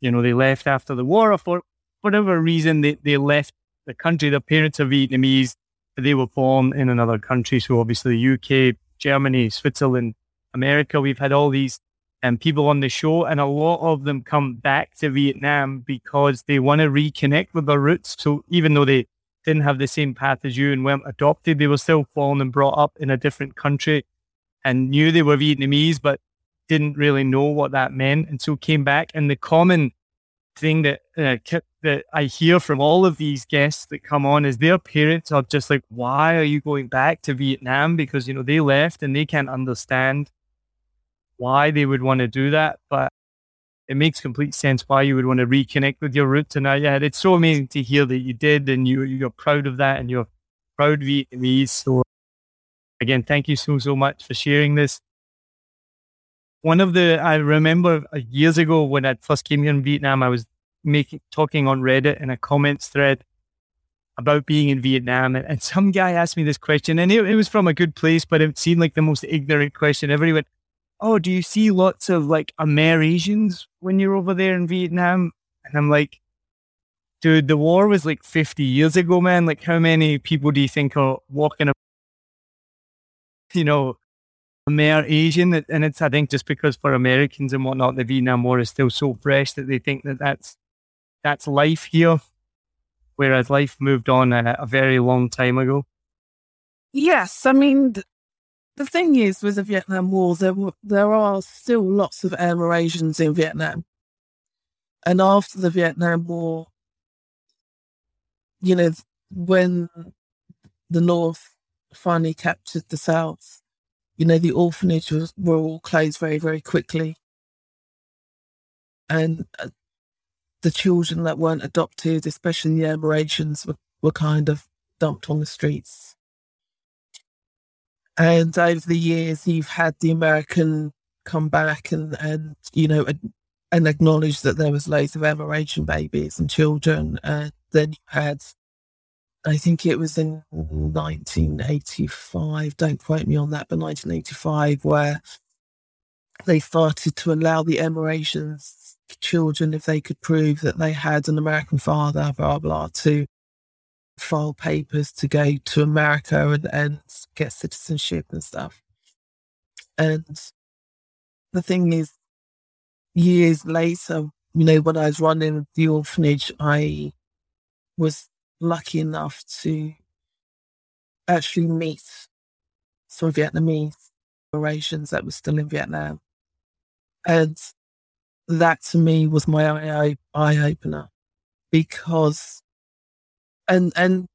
you know, they left after the war or for whatever reason they, they left the country. Their parents are Vietnamese they were born in another country. So obviously UK, Germany, Switzerland, America, we've had all these um, people on the show and a lot of them come back to Vietnam because they want to reconnect with their roots. So even though they didn't have the same path as you and weren't adopted, they were still born and brought up in a different country and knew they were Vietnamese, but didn't really know what that meant. And so came back. And the common thing that uh, that I hear from all of these guests that come on is their parents are just like, why are you going back to Vietnam? Because, you know, they left and they can't understand why they would want to do that. But it makes complete sense why you would want to reconnect with your roots. And I, yeah, it's so amazing to hear that you did and you, you're proud of that and you're proud Vietnamese. So again, thank you so, so much for sharing this. One of the, I remember years ago when I first came here in Vietnam, I was making talking on Reddit in a comments thread about being in Vietnam, and, and some guy asked me this question, and it, it, was from a good place, but it seemed like the most ignorant question ever. He went, "Oh, do you see lots of like Amerasians when you're over there in Vietnam?" And I'm like, "Dude, the war was like 50 years ago, man. Like, how many people do you think are walking, you know, Amerasian?" And it's I think just because for Americans and whatnot, the Vietnam War is still so fresh that they think that that's that's life here, whereas life moved on a, a very long time ago. Yes, I mean th- the thing is with the Vietnam War, there there are still lots of Amerasians in Vietnam, and after the Vietnam War, you know, when the North finally captured the South, you know, the orphanages were all closed very, very quickly. And uh, the children that weren't adopted, especially the Amerasians, were, were kind of dumped on the streets. And over the years, you've had the American come back and, and you know, and, and acknowledge that there was loads of Amerasian babies and children. And then you had, I think it was in mm-hmm. 1985, don't quote me on that, but 1985, where they started to allow the Amerasians children if they could prove that they had an American father, blah, blah, to file papers to go to America and, and get citizenship and stuff. And the thing is, years later, you know, when I was running the orphanage, I was lucky enough to actually meet some Vietnamese Eurasians that were still in Vietnam. And that to me was my eye, eye opener because, and, and,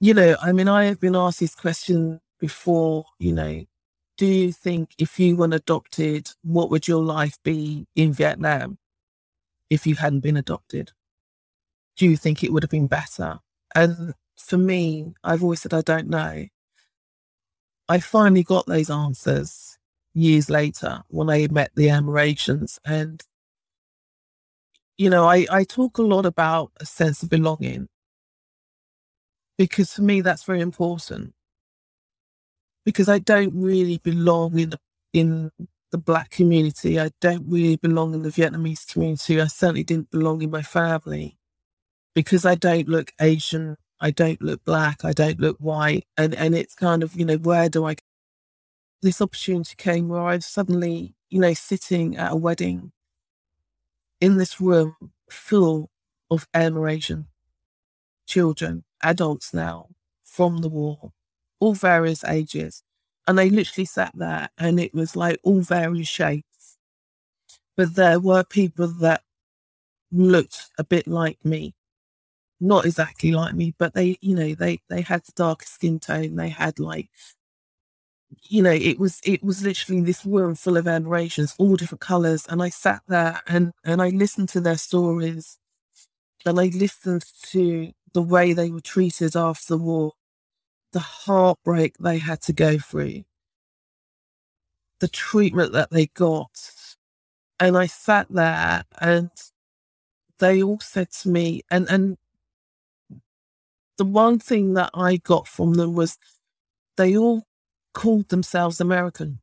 you know, I mean, I have been asked this question before, you know, do you think if you weren't adopted, what would your life be in Vietnam if you hadn't been adopted? Do you think it would have been better? And for me, I've always said, I don't know. I finally got those answers years later when I met the Amerasians. And, you know, I, I talk a lot about a sense of belonging because for me that's very important. Because I don't really belong in in the black community. I don't really belong in the Vietnamese community. I certainly didn't belong in my family because I don't look Asian. I don't look black. I don't look white. And, and it's kind of, you know, where do I, this opportunity came where I was suddenly, you know, sitting at a wedding in this room full of Amerasian children, adults now from the war, all various ages. And they literally sat there and it was like all various shapes. But there were people that looked a bit like me. Not exactly like me, but they, you know, they they had the darker skin tone. They had like, you know, it was it was literally this room full of Amerasians, all different colours. And I sat there and and I listened to their stories, and I listened to the way they were treated after the war the heartbreak they had to go through, the treatment that they got. And I sat there and they all said to me, and, and the one thing that I got from them was they all called themselves American.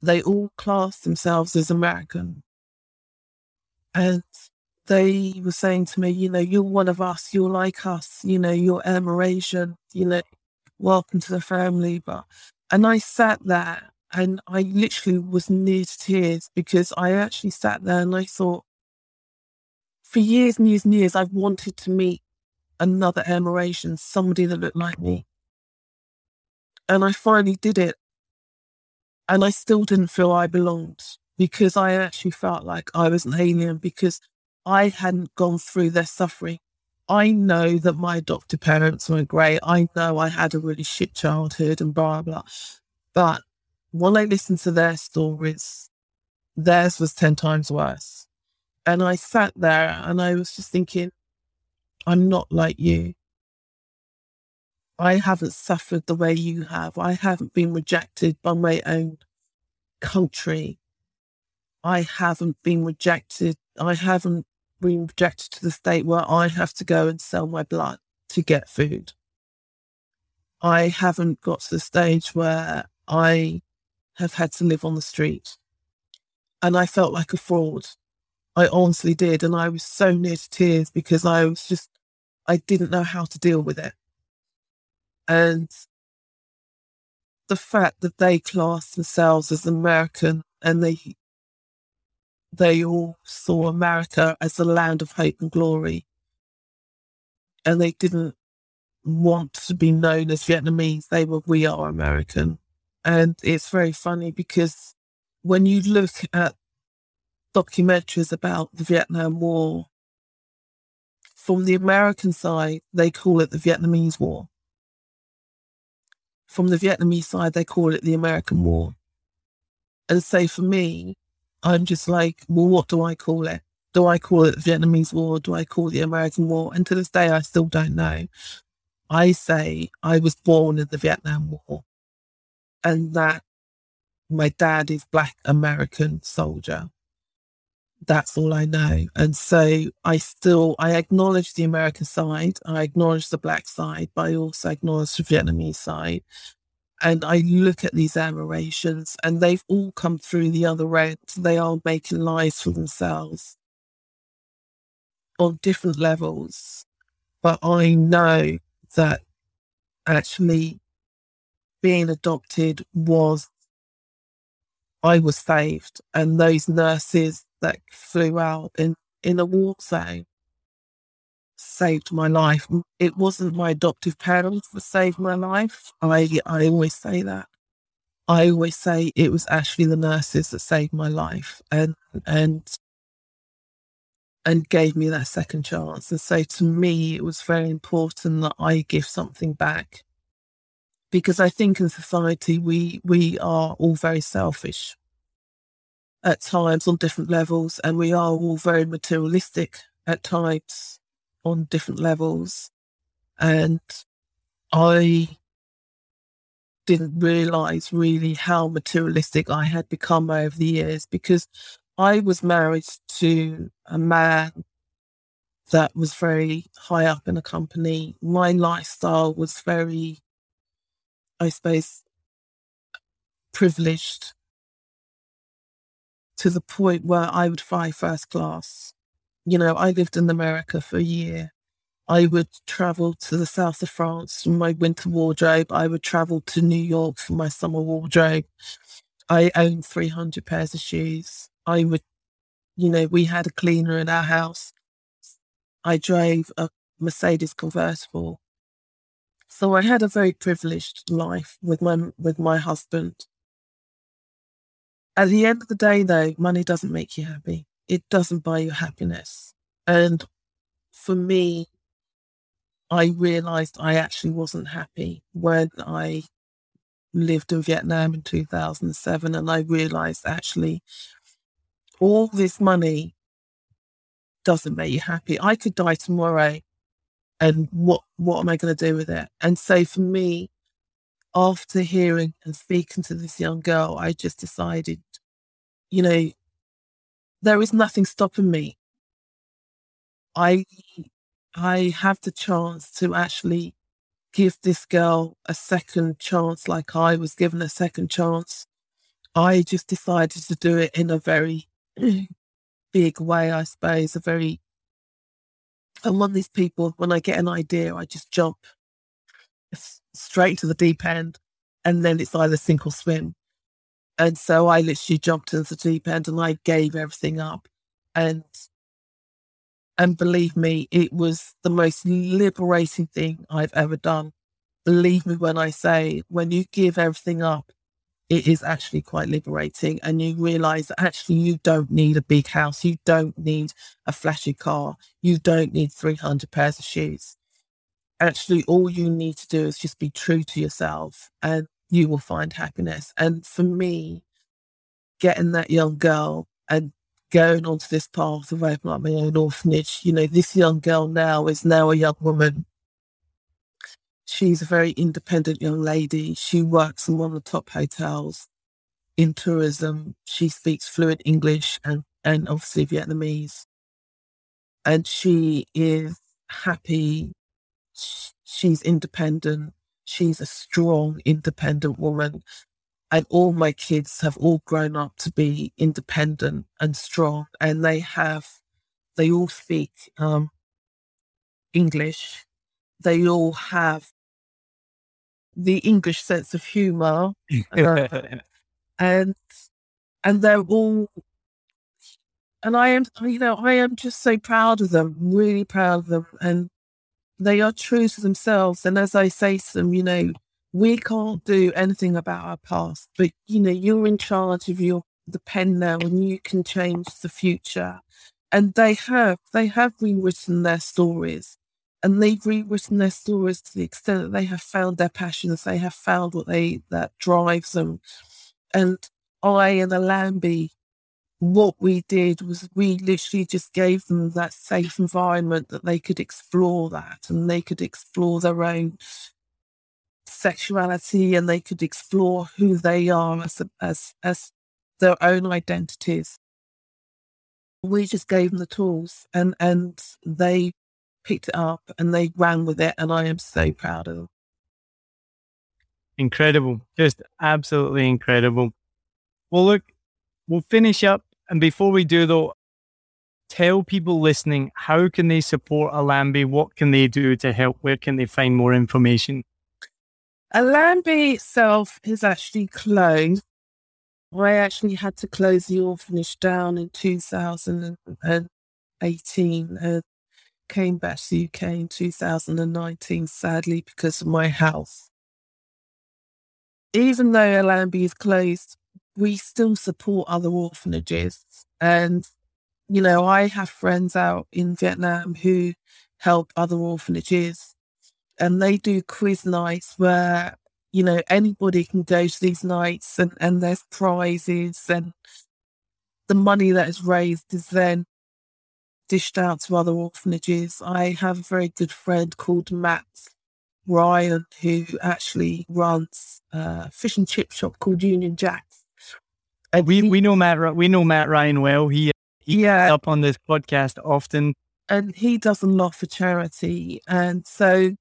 They all classed themselves as American. And they were saying to me, you know, you're one of us, you're like us, you know, you're Amerasian, you know, welcome to the family. But and I sat there and I literally was near to tears because I actually sat there and I thought, for years and years and years, I've wanted to meet another Amerasian, somebody that looked like me. And I finally did it. And I still didn't feel I belonged because I actually felt like I was an alien because I hadn't gone through their suffering. I know that my adopted parents weren't great. I know I had a really shit childhood and blah, blah. But when I listened to their stories, theirs was 10 times worse. And I sat there and I was just thinking, I'm not like you. I haven't suffered the way you have. I haven't been rejected by my own country. I haven't been rejected. I haven't been rejected to the state where I have to go and sell my blood to get food. I haven't got to the stage where I have had to live on the street. And I felt like a fraud. I honestly did. And I was so near to tears because I was just, I didn't know how to deal with it. And the fact that they class themselves as American and they they all saw America as the land of hope and glory. And they didn't want to be known as Vietnamese. They were, we are American. And it's very funny because when you look at documentaries about the Vietnam War, from the American side, they call it the Vietnamese War. From the Vietnamese side, they call it the American War. And so for me, I'm just like, well, what do I call it? Do I call it the Vietnamese War? Do I call it the American War? And to this day, I still don't know. I say I was born in the Vietnam War and that my dad is black American soldier. That's all I know. And so I still, I acknowledge the American side. I acknowledge the black side, but I also acknowledge the Vietnamese side. And I look at these Amerasians and they've all come through the other end. They are making lives for themselves on different levels. But I know that actually being adopted was, I was saved. And those nurses that flew out in, in a war zone saved my life. It wasn't my adoptive parents that saved my life. I I always say that. I always say it was actually the nurses that saved my life and and and gave me that second chance. And so to me it was very important that I give something back. Because I think in society we we are all very selfish at times on different levels and we are all very materialistic at times on different levels. And I didn't realize really how materialistic I had become over the years because I was married to a man that was very high up in a company. My lifestyle was very, I suppose, privileged to the point where I would fly first class. You know, I lived in America for a year. I would travel to the south of France for my winter wardrobe. I would travel to New York for my summer wardrobe. I owned 300 pairs of shoes. I would, you know, we had a cleaner in our house. I drove a Mercedes convertible. So I had a very privileged life with my with my husband. At the end of the day though, money doesn't make you happy. It doesn't buy you happiness. And for me, I realized I actually wasn't happy when I lived in Vietnam in 2007 and I realized actually all this money doesn't make you happy. I could die tomorrow and what what am I going to do with it? And so for me after hearing and speaking to this young girl, I just decided you know there is nothing stopping me. I I have the chance to actually give this girl a second chance, like I was given a second chance. I just decided to do it in a very big way, I suppose. A very, I'm one of these people, when I get an idea, I just jump straight to the deep end and then it's either sink or swim. And so I literally jumped into the deep end and I gave everything up. And and believe me, it was the most liberating thing I've ever done. Believe me when I say, when you give everything up, it is actually quite liberating. And you realize that actually you don't need a big house. You don't need a flashy car. You don't need 300 pairs of shoes. Actually, all you need to do is just be true to yourself and you will find happiness. And for me, getting that young girl and going onto this path of opening up my own orphanage. You know, this young girl now is now a young woman. She's a very independent young lady. She works in one of the top hotels in tourism. She speaks fluent English and, and obviously Vietnamese. And she is happy. She's independent. She's a strong, independent woman and all my kids have all grown up to be independent and strong and they have they all speak um, english. They all have the english sense of humor uh, and and they're all and i am you know i am just so proud of them really proud of them and they are true to themselves and as i say to them you know we can't do anything about our past, but you know, you're in charge of your the pen now and you can change the future. And they have, they have rewritten their stories. And they've rewritten their stories to the extent that they have found their passions, they have found what they that drives them. And I and Allambie, what we did was we literally just gave them that safe environment that they could explore that and they could explore their own sexuality and they could explore who they are as, as, as their own identities. We just gave them the tools and, and they picked it up and they ran with it. And I am so proud of them. Incredible. Just absolutely incredible. Well, look, we'll finish up. And before we do, though, tell people listening how can they support Allambie? What can they do to help? Where can they find more information? Allambie itself is actually closed. I actually had to close the orphanage down in 2018 and came back to the UK in 2019, sadly, because of my health. Even though Allambie is closed, we still support other orphanages. And, you know, I have friends out in Vietnam who help other orphanages and they do quiz nights where you know anybody can go to these nights and and there's prizes and the money that is raised is then dished out to other orphanages. I have a very good friend called Matt Ryan who actually runs a fish and chip shop called Union Jacks. And we he, we know Matt we know Matt Ryan well. He he yeah. up on this podcast often and he does a lot for charity. And so,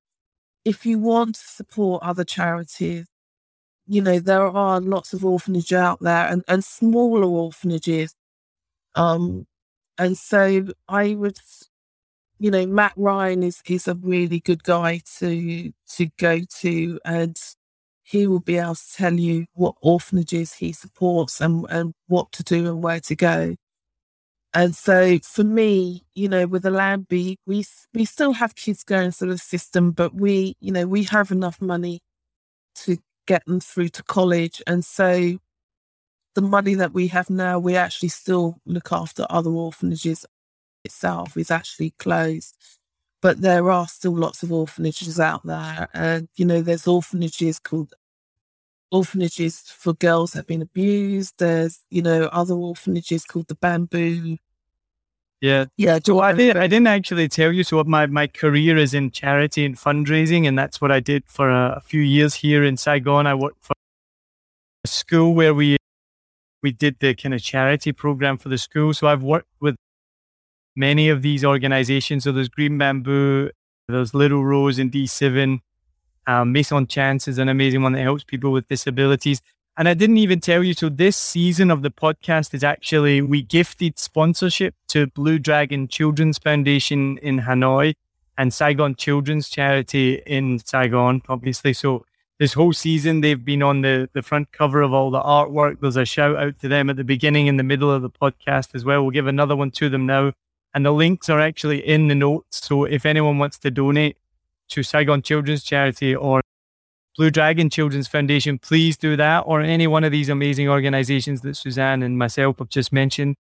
if you want to support other charities, you know, there are lots of orphanages out there and, and smaller orphanages. Um, and so I would, you know, Matt Ryan is, is a really good guy to, to go to and he will be able to tell you what orphanages he supports and, and what to do and where to go. And so for me, you know, with Allambie, we we still have kids going through the system, but we, you know, we have enough money to get them through to college. And so the money that we have now, we actually still look after other orphanages itself is actually closed. But there are still lots of orphanages out there. And, you know, there's orphanages called orphanages for girls that have been abused. There's, you know, other orphanages called the Bamboo yeah. Yeah. So I did. I didn't actually tell you. So my my career is in charity and fundraising, and that's what I did for a, a few years here in Saigon. I worked for a school where we we did the kind of charity program for the school. So I've worked with many of these organizations. So there's Green Bamboo, there's Little Rose in D7. Um, Maison Chance is an amazing one that helps people with disabilities. And I didn't even tell you. So this season of the podcast is actually, we gifted sponsorship to Blue Dragon Children's Foundation in Hanoi and Saigon Children's Charity in Saigon, obviously. So this whole season, they've been on the, the front cover of all the artwork. There's a shout out to them at the beginning, in the middle of the podcast as well. We'll give another one to them now. And the links are actually in the notes. So if anyone wants to donate to Saigon Children's Charity or Blue Dragon Children's Foundation, please do that, or any one of these amazing organizations that Suzanne and myself have just mentioned.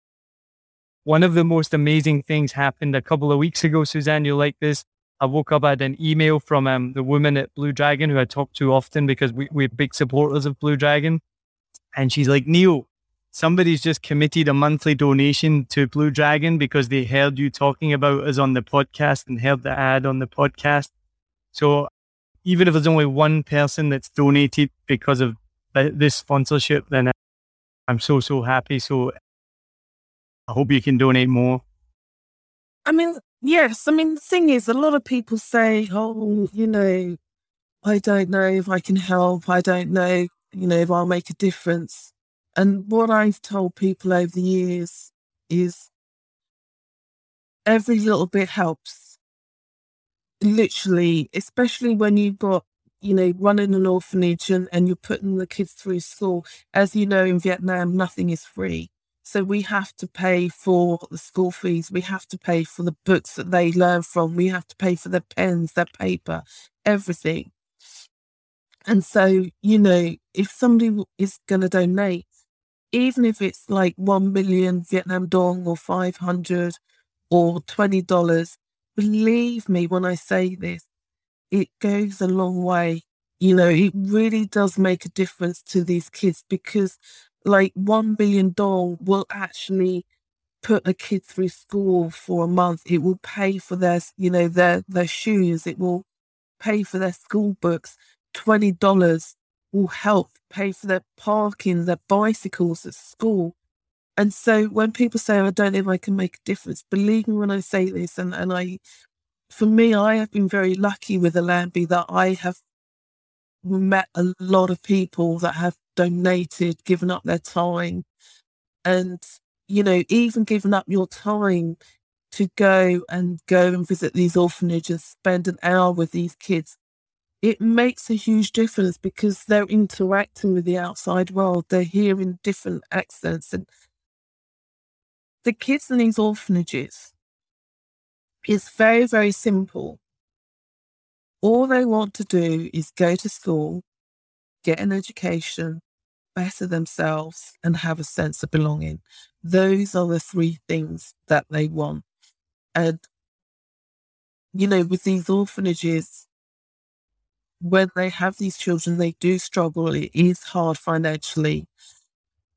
One of the most amazing things happened a couple of weeks ago, Suzanne, you'll like this. I woke up, I had an email from um, the woman at Blue Dragon who I talk to often because we, we're big supporters of Blue Dragon. And she's like, Neil, somebody's just committed a monthly donation to Blue Dragon because they heard you talking about us on the podcast and heard the ad on the podcast. So even if there's only one person that's donated because of this sponsorship, then I'm so, so happy. So I hope you can donate more. I mean, yes. I mean, the thing is, a lot of people say, oh, you know, I don't know if I can help. I don't know, you know, if I'll make a difference. And what I've told people over the years is every little bit helps literally, especially when you've got, you know, running an orphanage and, and you're putting the kids through school. As you know, in Vietnam, nothing is free. So we have to pay for the school fees. We have to pay for the books that they learn from. We have to pay for their pens, their paper, everything. And so, you know, if somebody is going to donate, even if it's like 1 million Vietnam dong or 500 or $20, believe me when I say this, it goes a long way. You know, it really does make a difference to these kids because, like, one billion dong will actually put a kid through school for a month. It will pay for their, you know, their their shoes. It will pay for their school books. Twenty dollars will help pay for their parking, their bicycles at school. And so when people say, I don't know if I can make a difference, believe me when I say this, and, and I, for me, I have been very lucky with Allambie that I have met a lot of people that have donated, given up their time, and, you know, even given up your time to go and go and visit these orphanages, spend an hour with these kids. It makes a huge difference because they're interacting with the outside world. They're hearing different accents and the kids in these orphanages, it's very, very simple. All they want to do is go to school, get an education, better themselves, and have a sense of belonging. Those are the three things that they want. And, you know, with these orphanages, when they have these children, they do struggle. It is hard financially.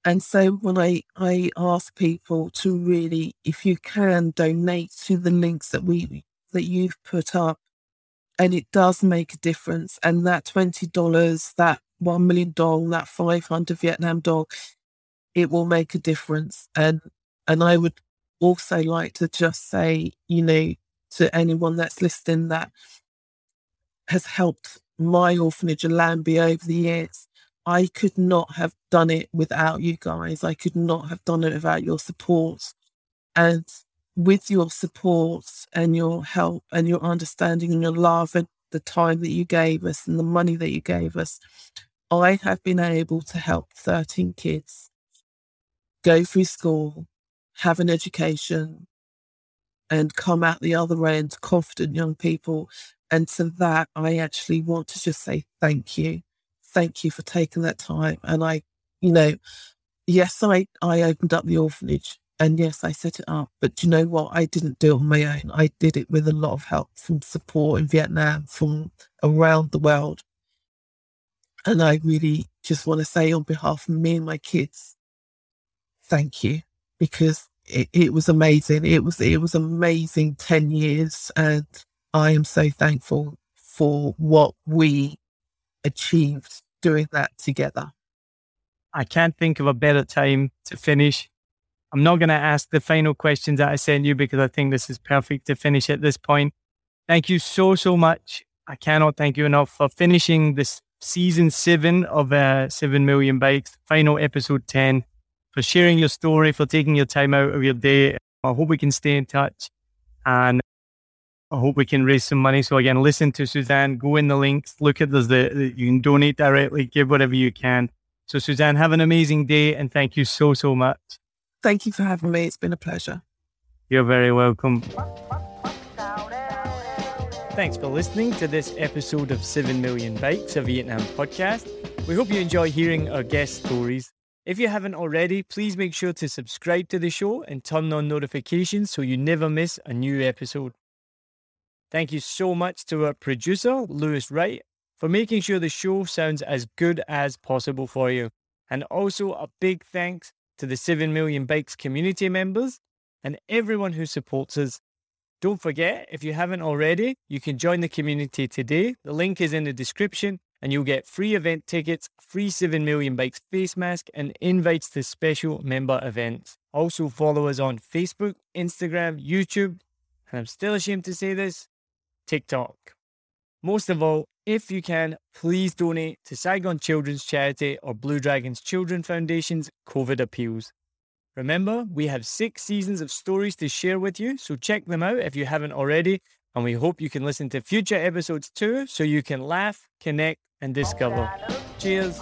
And so when I, I ask people to really, if you can, donate to the links that we that you've put up, and it does make a difference. And that twenty dollars, that one million dong, that five hundred Vietnam dong, it will make a difference. And and I would also like to just say, you know, to anyone that's listening that has helped my orphanage and Lambie over the years. I could not have done it without you guys. I could not have done it without your support. And with your support and your help and your understanding and your love and the time that you gave us and the money that you gave us, I have been able to help 13 kids go through school, have an education, and come out the other end confident young people. And to that, I actually want to just say thank you. Thank you for taking that time. And I, you know, yes, I, I opened up the orphanage and yes, I set it up. But you know what? I didn't do it on my own. I did it with a lot of help from support in Vietnam, from around the world. And I really just want to say on behalf of me and my kids, thank you because it, it was amazing. It was it was amazing ten years, and I am so thankful for what we achieved doing that together. I can't think of a better time to finish. I'm not going to ask the final questions that I sent you because I think this is perfect to finish at this point. Thank you so, so much. I cannot thank you enough for finishing this season seven of uh, 7 Million Bikes, final episode 10 for sharing your story, for taking your time out of your day. I hope we can stay in touch and I hope we can raise some money. So again, listen to Suzanne, go in the links, look at the, the you can donate directly, give whatever you can. So Suzanne, have an amazing day and thank you so, so much. Thank you for having me. It's been a pleasure. You're very welcome. Thanks for listening to this episode of 7 Million Bikes, a Vietnam podcast. We hope you enjoy hearing our guest stories. If you haven't already, please make sure to subscribe to the show and turn on notifications so you never miss a new episode. Thank you so much to our producer, Lewis Wright, for making sure the show sounds as good as possible for you. And also a big thanks to the 7 Million Bikes community members and everyone who supports us. Don't forget, if you haven't already, you can join the community today. The link is in the description and you'll get free event tickets, free 7 million bikes face mask, and invites to special member events. Also, follow us on Facebook, Instagram, YouTube, and I'm still ashamed to say this TikTok. Most of all, if you can, please donate to Saigon Children's Charity or Blue Dragons Children Foundation's COVID Appeals. Remember, we have six seasons of stories to share with you, so check them out if you haven't already. And we hope you can listen to future episodes too, so you can laugh, connect, and discover. Cheers.